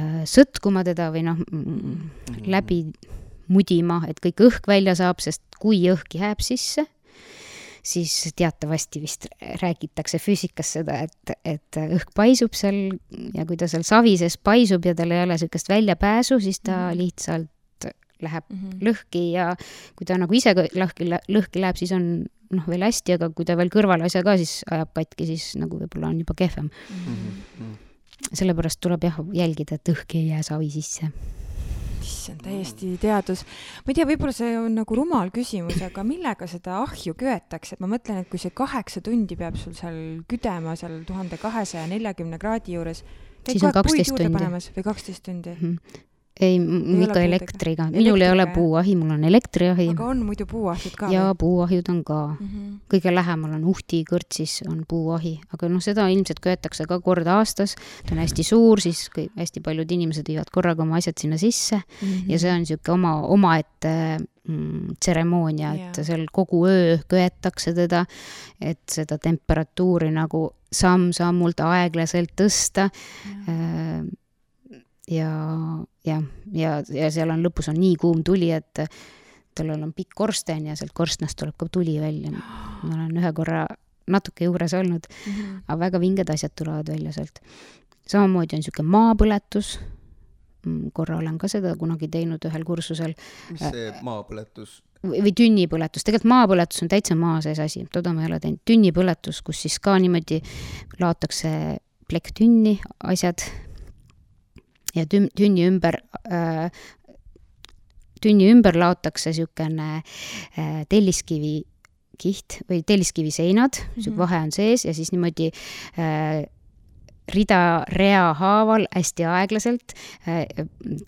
äh sõtkuma teda või noh, mhm. läbi mudima, et kõik õhk välja saab, sest kui õhk jääb sisse, siis teatavasti vist räägitakse füüsikas seda, et, et õhk paisub seal ja kui ta seal savi sees paisub ja tal ei ole niisugust väljapääsu, siis ta -hmm. lihtsalt läheb mm -hmm. lõhki ja kui ta nagu ise lõhki, lõhki läheb, siis on noh, veel hästi, aga kui ta veel kõrvalasja ka siis ajab katki, siis nagu võib-olla on juba kehvem mm. -hmm. sellepärast tuleb jah jälgida, et õhk ei jää savi sisse issand, täiesti teadus. ma ei tea, võib-olla see on nagu rumal küsimus, aga millega seda ahju köetakse, et ma mõtlen, et kui see kaheksa tundi peab sul seal küdema seal tuhande kahesaja neljakümne kraadi juures. siis on kaksteist tundi. või kaksteist tundi mm. -hmm ei, ikka elektriga, minul ei ole puuahi, mul on elektriahi. aga on muidu puuahjud ka? jaa, puuahjud on ka mm. -hmm. kõige lähemal on Uhti kõrtsis on puuahi, aga noh, seda ilmselt köetakse ka kord aastas. ta on hästi suur, siis kõik, hästi paljud inimesed viivad korraga oma asjad sinna sisse mm -hmm. ja see on niisugune oma, omaette mm, tseremoonia, et yeah. seal kogu öö köetakse teda, et seda temperatuuri nagu samm-sammult aeglaselt tõsta yeah ja, jah, ja, ja seal on lõpus on nii kuum tuli, et tal on pikk korsten ja sealt korstnast tuleb ka tuli välja. ma olen ühe korra natuke juures olnud mm, -hmm. aga väga vinged asjad tulevad välja sealt. samamoodi on niisugune maapõletus, mm, korra olen ka seda kunagi teinud ühel kursusel. mis see maapõletus? või tünnipõletus, tegelikult maapõletus on täitsa maa sees asi, toda ma ei ole teinud, tünnipõletus, kus siis ka niimoodi laotakse plekk tünni, asjad ja tün-, tünni ümber äh, tünni ümber laotakse niisugune äh, telliskivi kiht või telliskivi seinad mm, -hmm. vahe on sees ja siis niimoodi äh, rida rea haaval hästi aeglaselt äh,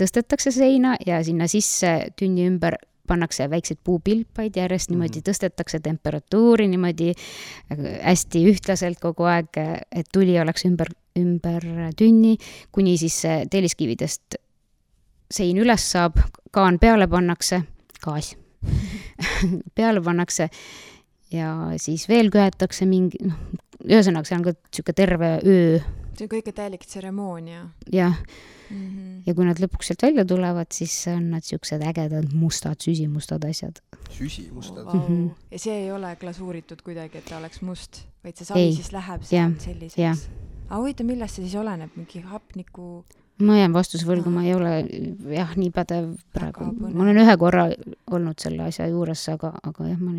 tõstetakse seina ja sinna sisse tünni ümber pannakse väikseid puupilpaid järjest niimoodi mm -hmm. tõstetakse temperatuuri niimoodi äh, hästi ühtlaselt kogu aeg, et tuli oleks ümber, ümber tünni, kuni siis telliskividest sein üles saab, kaan peale pannakse, gaas <laughs> peale pannakse ja siis veel köetakse mingi, noh, ühesõnaga, see on ka niisugune terve öö. See on ikka täielik tseremoonia. jah mm. -hmm. ja kui nad lõpuks sealt välja tulevad, siis on nad siuksed ägedad mustad, süsimustad asjad. süsimustad wow. mm? -hmm. ja see ei ole glasuuritud kuidagi, et ta oleks must, vaid see savi siis läheb seal selliseks? aga huvitav, millest see siis oleneb, mingi hapniku? ma jään vastuse võlgu, ma ei ole jah, nii pädev praegu. ma olen ühe korra olnud selle asja juures, aga, aga jah, ma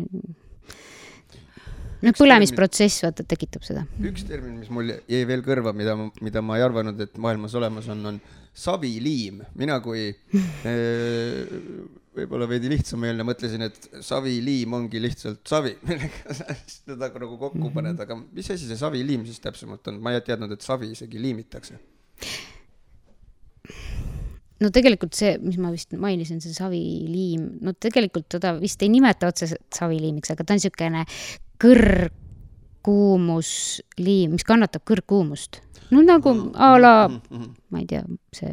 no põlemisprotsess, vaata, tekitab seda. üks termin, mis mul jäi veel kõrva, mida, mida ma ei arvanud, et maailmas olemas on, on saviliim. mina kui eh, <laughs> võib-olla veidi lihtsameelne mõtlesin, et saviliim ongi lihtsalt savi, <laughs> millega seda nagu kokku mhm. paned, aga mis asi see saviliim siis täpsemalt on? ma ei teadnud, et savi isegi liimitakse no tegelikult see, mis ma vist mainisin, see saviliim, no tegelikult teda vist ei nimeta otseselt saviliimiks, aga ta on niisugune kõrgkuumusliim, mis kannatab kõrgkuumust. no nagu a la, ma ei tea, see,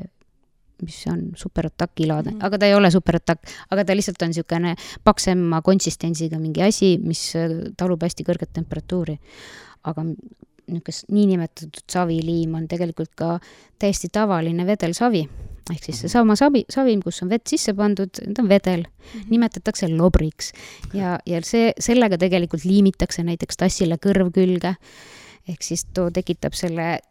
mis see on, superataki laadne -hmm. aga ta ei ole superattakk, aga ta lihtsalt on niisugune paksema konsistentsiga mingi asi, mis talub hästi kõrget temperatuuri. aga niisugust niinimetatud saviliim on tegelikult ka täiesti tavaline vedelsavi ehk siis seesama savi, savim, kus on vett sisse pandud, ta on vedel, nimetatakse lobriks. Ja, ja see, sellega tegelikult liimitakse näiteks tassile kõrv külge. ehk siis too tekitab selle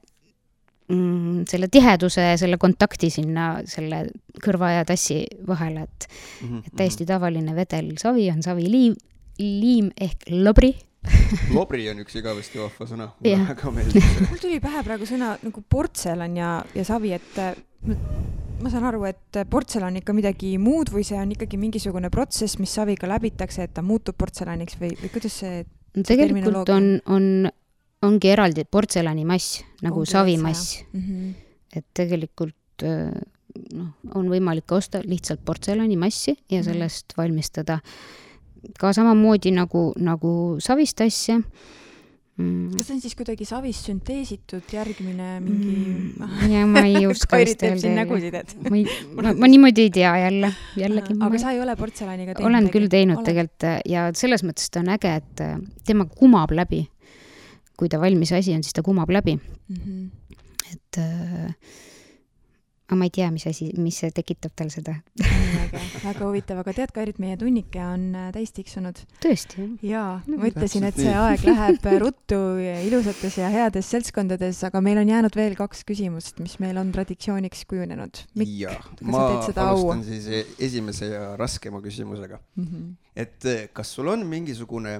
mm, selle tiheduse selle kontakti sinna selle kõrva ja tassi vahele, et, Mhm, et täiesti tavaline vedelsavi on saviliim, liim ehk lobri. <laughs> lobri on üks igavesti vahva sõna, mulle väga meeldib see. mul tuli pähe praegu sõna nagu portselan ja, ja savi, et äh, ma- saan aru, et portselan on ikka midagi muud või see on ikkagi mingisugune protsess, mis saviga läbitakse, et ta muutub portselaniks või, või kuidas see tegelikult terminoloogia? on, on, ongi eraldi portselanimass nagu Ongi savimass, mm? -hmm. et tegelikult äh, noh, on võimalik osta lihtsalt portselanimassi ja Mhm. sellest valmistada ka samamoodi nagu, nagu savist asja mm.. kas see on siis kuidagi savist sünteesitud järgmine mingi Mm, <laughs> ja ma ei oska siin öelda et ma ei, <laughs> ma, ma niimoodi ei tea jälle, jällegi. aga sa ei ole portselaniga teinud? olen küll teinud. tegelikult ja selles mõttes ta on äge, et äh, tema kumab läbi. kui ta valmis asi on, siis ta kumab läbi, Mhm. et äh, aga ma ei tea, mis asi, mis see tekitab tal seda. väga, huvitav, aga tead, Kairit, meie tunnike on äh, täis tiksunud tõesti, jaa, No ma ütlesin, et see aeg läheb ruttu ja ilusates ja heades seltskondades, aga meil on jäänud veel kaks küsimust, mis meil on traditsiooniks kujunenud. jaa, sa ma teed seda au? alustan siis e- esimese ja raskema küsimusega. et eh, kas sul on mingisugune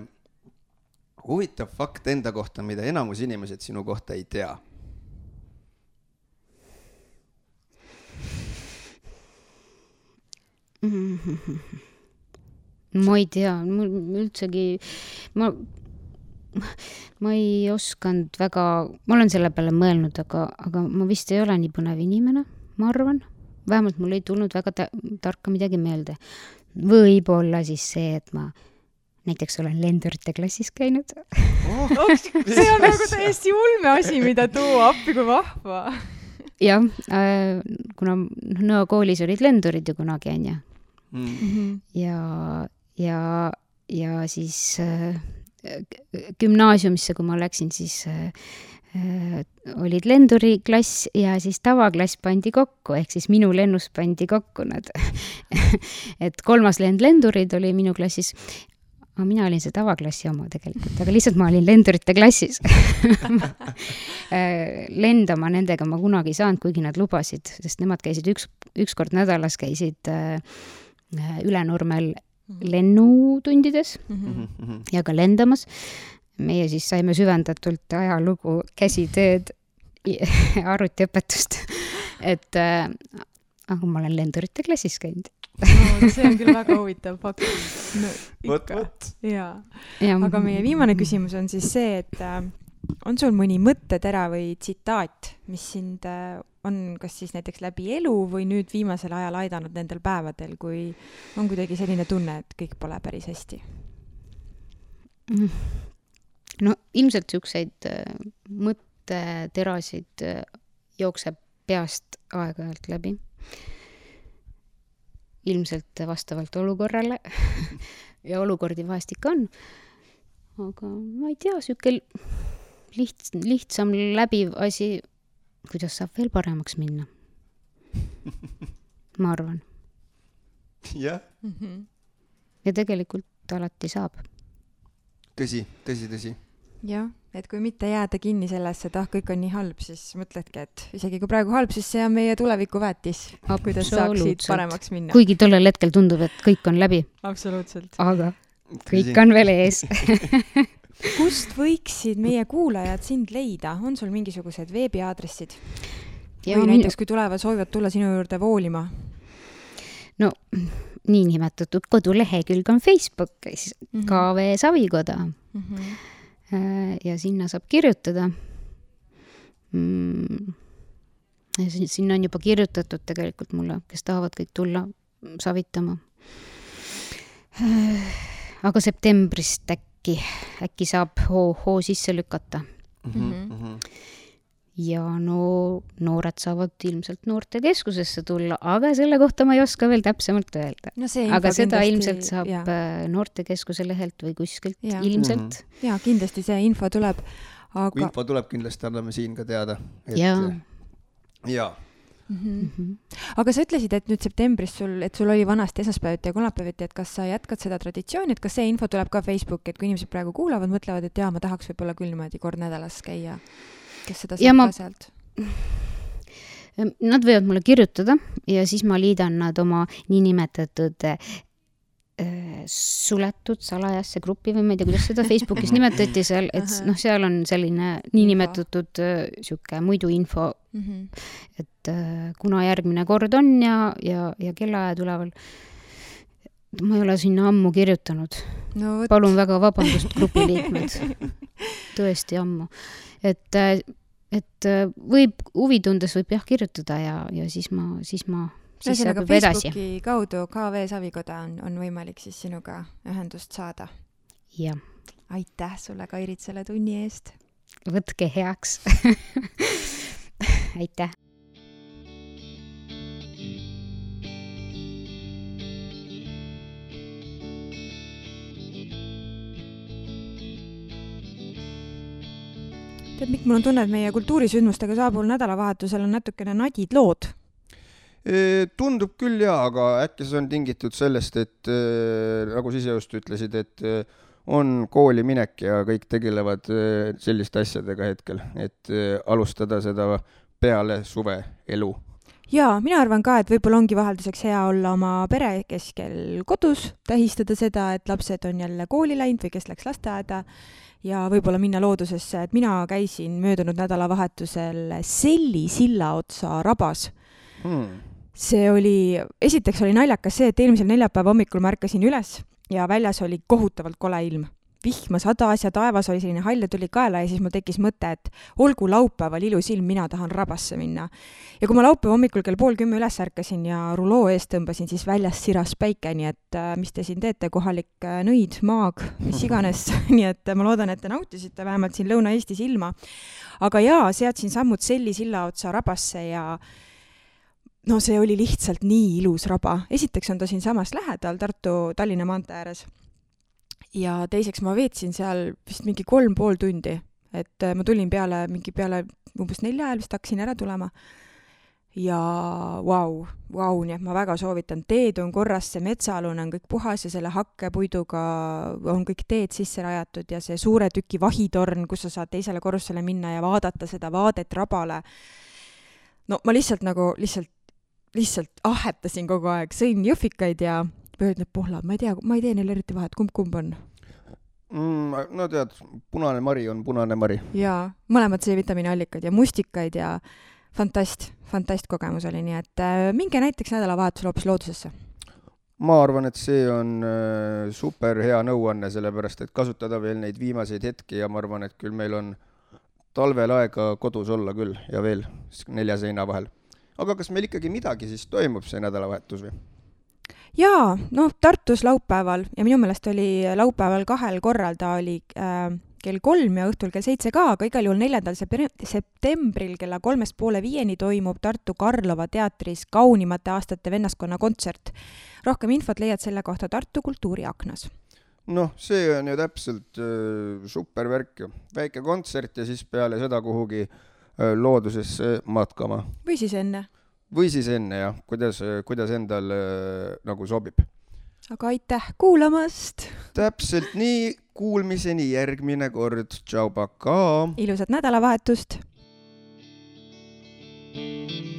huvitav fakt enda kohta, mida enamus inimesed sinu kohta ei tea? <laughs> ma ei tea, mul üldsegi, ma, ma ei osanud väga, ma olen selle peale mõelnud, aga, aga ma vist ei ole nii põnev inimene, ma arvan. vähemalt mul ei tulnud väga ta tarka midagi meelde. võib-olla siis see, et ma näiteks olen lendurite klassis käinud. see on nagu täiesti ulme asi, mida tuua appi, kui vahva. jah äh,, kuna noh, Nõo koolis olid lendurid ju kunagi onju Mm. ja, ja, ja siis äh, gümnaasiumisse, kui ma läksin, siis äh, olid lenduriklass ja siis tavaklass pandi kokku, ehk siis minu lennus pandi kokku nad. <laughs> et kolmas lend lendurid oli minu klassis, aga mina olin see tavaklassi oma tegelikult, aga lihtsalt ma olin lendurite klassis. <laughs> Äh, lendama nendega ma kunagi ei saanud, kuigi nad lubasid, sest nemad käisid üks, üks kord nädalas käisid äh, Ülenurmel lennutundides Mhm, mhm. ja ka lendamas. meie siis saime süvendatult ajalugu, käsitööd, <laughs> arvutiõpetust, et äh, aga ma olen lendurite klassis käinud. see on küll väga huvitav fakt no,. vot, vot. jaa. aga meie viimane küsimus on siis see, et äh, on sul mõni mõttetera või tsitaat, mis sind äh, on kas siis näiteks läbi elu või nüüd viimasel ajal aidanud nendel päevadel, kui on kuidagi selline tunne, et kõik pole päris hästi? no ilmselt siukseid äh, mõtteterasid äh, jookseb peast aeg-ajalt läbi. ilmselt vastavalt olukorrale <laughs> ja olukordi vahest ikka on. aga ma ei tea, sihuke liht-, lihtsam läbiv asi, kuidas saab veel paremaks minna. <laughs> ma arvan, jah, ja tegelikult alati saab. tõsi, tõsi, tõsi. jah, et kui mitte jääda kinni sellesse, et ah, kõik on nii halb, siis mõtledki, et isegi kui praegu halb, siis see on meie tulevikuväetis, kuidas saaks siit Absoluutselt. paremaks minna. kuigi tollel hetkel tundub, et kõik on läbi, absoluutselt. aga kõik on veel ees. <laughs> <laughs> kust võiksid meie kuulajad sind leida, on sul mingisugused veebiaadressid või näiteks, kui tulevad, soovivad tulla sinu juurde voolima? no niinimetatud kodulehekülg on Facebookis mm. -hmm. KV Savikoda Äh, ja sinna saab kirjutada mm.. sinna on juba kirjutatud tegelikult mulle, kes tahavad kõik tulla savitama. aga septembrist äkki, äkki saab hoo, hoo sisse lükata Mhm, ja no noored saavad ilmselt noortekeskusesse tulla, aga selle kohta ma ei oska veel täpsemalt öelda. no aga seda ilmselt saab jaa. äh, noortekeskuse lehelt või kuskilt Jaa. ilmselt. jaa, kindlasti see info tuleb, kui aga info tuleb, kindlasti anname siin ka teada. jaa, jaa, mm. -hmm. aga sa ütlesid, et nüüd septembris sul, et sul oli vanasti esmaspäeviti ja kolmapäeviti, et kas sa jätkad seda traditsiooni, et kas see info tuleb ka Facebooki, et kui inimesed praegu kuulavad, mõtlevad, et jaa, ma tahaks võib-olla küll niimoodi kord nädalas käia, kes seda saab ma... ka sealt? Nad võivad mulle kirjutada ja siis ma liidan nad oma niinimetatud Äh, suletud salajasse gruppi või ma ei tea, kuidas seda Facebookis <laughs> nimetati seal, et noh, seal on selline niinimetatud äh, sihuke muidu info mm. -hmm. et äh, kuna järgmine kord on ja, ja, ja kellaajad üleval. ma ei ole sinna ammu kirjutanud no,. palun väga vabandust, <laughs> grupi liikmed. tõesti ammu. et, et võib, huvi tundes võib jah kirjutada ja, ja siis ma, siis ma ühesõnaga Facebooki edasi. kaudu KV Savikoda on, on võimalik siis sinuga ühendust saada. jah. aitäh sulle, Kairit, selle tunni eest. võtke heaks <laughs> aitäh. tead, Mikk, mul on tunne, et meie kultuurisündmustega saabuval nädalavahetusel on natukene nadid lood tundub küll jaa, aga äkki see on tingitud sellest, et nagu sa ise just ütlesid, et on kooli minek ja kõik tegelevad selliste asjadega hetkel, et alustada seda peale suve elu. jaa, mina arvan ka, et võib-olla ongi vahelduseks hea olla oma pere keskel kodus, tähistada seda, et lapsed on jälle kooli läinud või kes läks lasteaeda ja võib-olla minna loodusesse, et mina käisin möödunud nädalavahetusel Selli silla otsa rabas. Hmm see oli, esiteks oli naljakas see, et eelmisel neljapäeva hommikul ma ärkasin üles ja väljas oli kohutavalt kole ilm. vihma sadas ja taevas oli selline hall ja tuli kaela ja siis mul tekkis mõte, et olgu laupäeval ilus ilm, mina tahan rabasse minna. ja kui ma laupäeva hommikul kell pool kümme üles ärkasin ja ruloo eest tõmbasin, siis väljas siras päike, nii et äh, mis te siin teete, kohalik äh, nõid, maag, mis <laughs> iganes <laughs> nii et äh, ma loodan, et te nautisite vähemalt siin Lõuna-Eestis ilma. aga jaa, seadsin sammud Selli silla otsa rabasse ja no see oli lihtsalt nii ilus raba. esiteks on ta siinsamas lähedal, Tartu-Tallinna maantee ääres. ja teiseks ma veetsin seal vist mingi kolm pool tundi, et äh, ma tulin peale, mingi peale umbes nelja ajal vist hakkasin ära tulema. ja vau, vau, nii et ma väga soovitan, teed on korras, see metsaalune on kõik puhas ja selle hakkepuiduga on kõik teed sisse rajatud ja see suure tüki vahitorn, kus sa saad teisele korrusele minna ja vaadata seda vaadet rabale. no ma lihtsalt nagu, lihtsalt lihtsalt ahetasin kogu aeg, sõin jõhvikaid ja või need pohlad, ma ei tea, ma ei tee neil eriti vahet, kumb-kumb on mm,? no tead, punane mari on punane mari. jaa, mõlemad C-vitamiini allikad ja mustikaid ja fantast, fantast kogemus oli, nii et äh, minge näiteks nädalavahetusel hoopis loodusesse. ma arvan, et see on äh, super hea nõuanne, sellepärast et kasutada veel neid viimaseid hetki ja ma arvan, et küll meil on talvel aega kodus olla küll ja veel nelja seina vahel aga kas meil ikkagi midagi siis toimub see nädalavahetus või? jaa, noh, Tartus laupäeval ja minu meelest oli laupäeval kahel korral, ta oli äh, kell kolm ja õhtul kell seitse ka, aga igal juhul neljandal septembril kella kolmest poole viieni toimub Tartu Karlova teatris kaunimate aastate vennaskonna kontsert. rohkem infot leiad selle kohta Tartu kultuuriaknas. noh, see on ju täpselt äh, super värk ju, väike kontsert ja siis peale seda kuhugi Äh, Äh, loodusesse matkama. või siis enne. või siis enne jah, kuidas, äh, kuidas endal äh, nagu sobib. aga aitäh kuulamast! täpselt nii, kuulmiseni järgmine kord, tšau, pakaa! ilusat nädalavahetust! thank you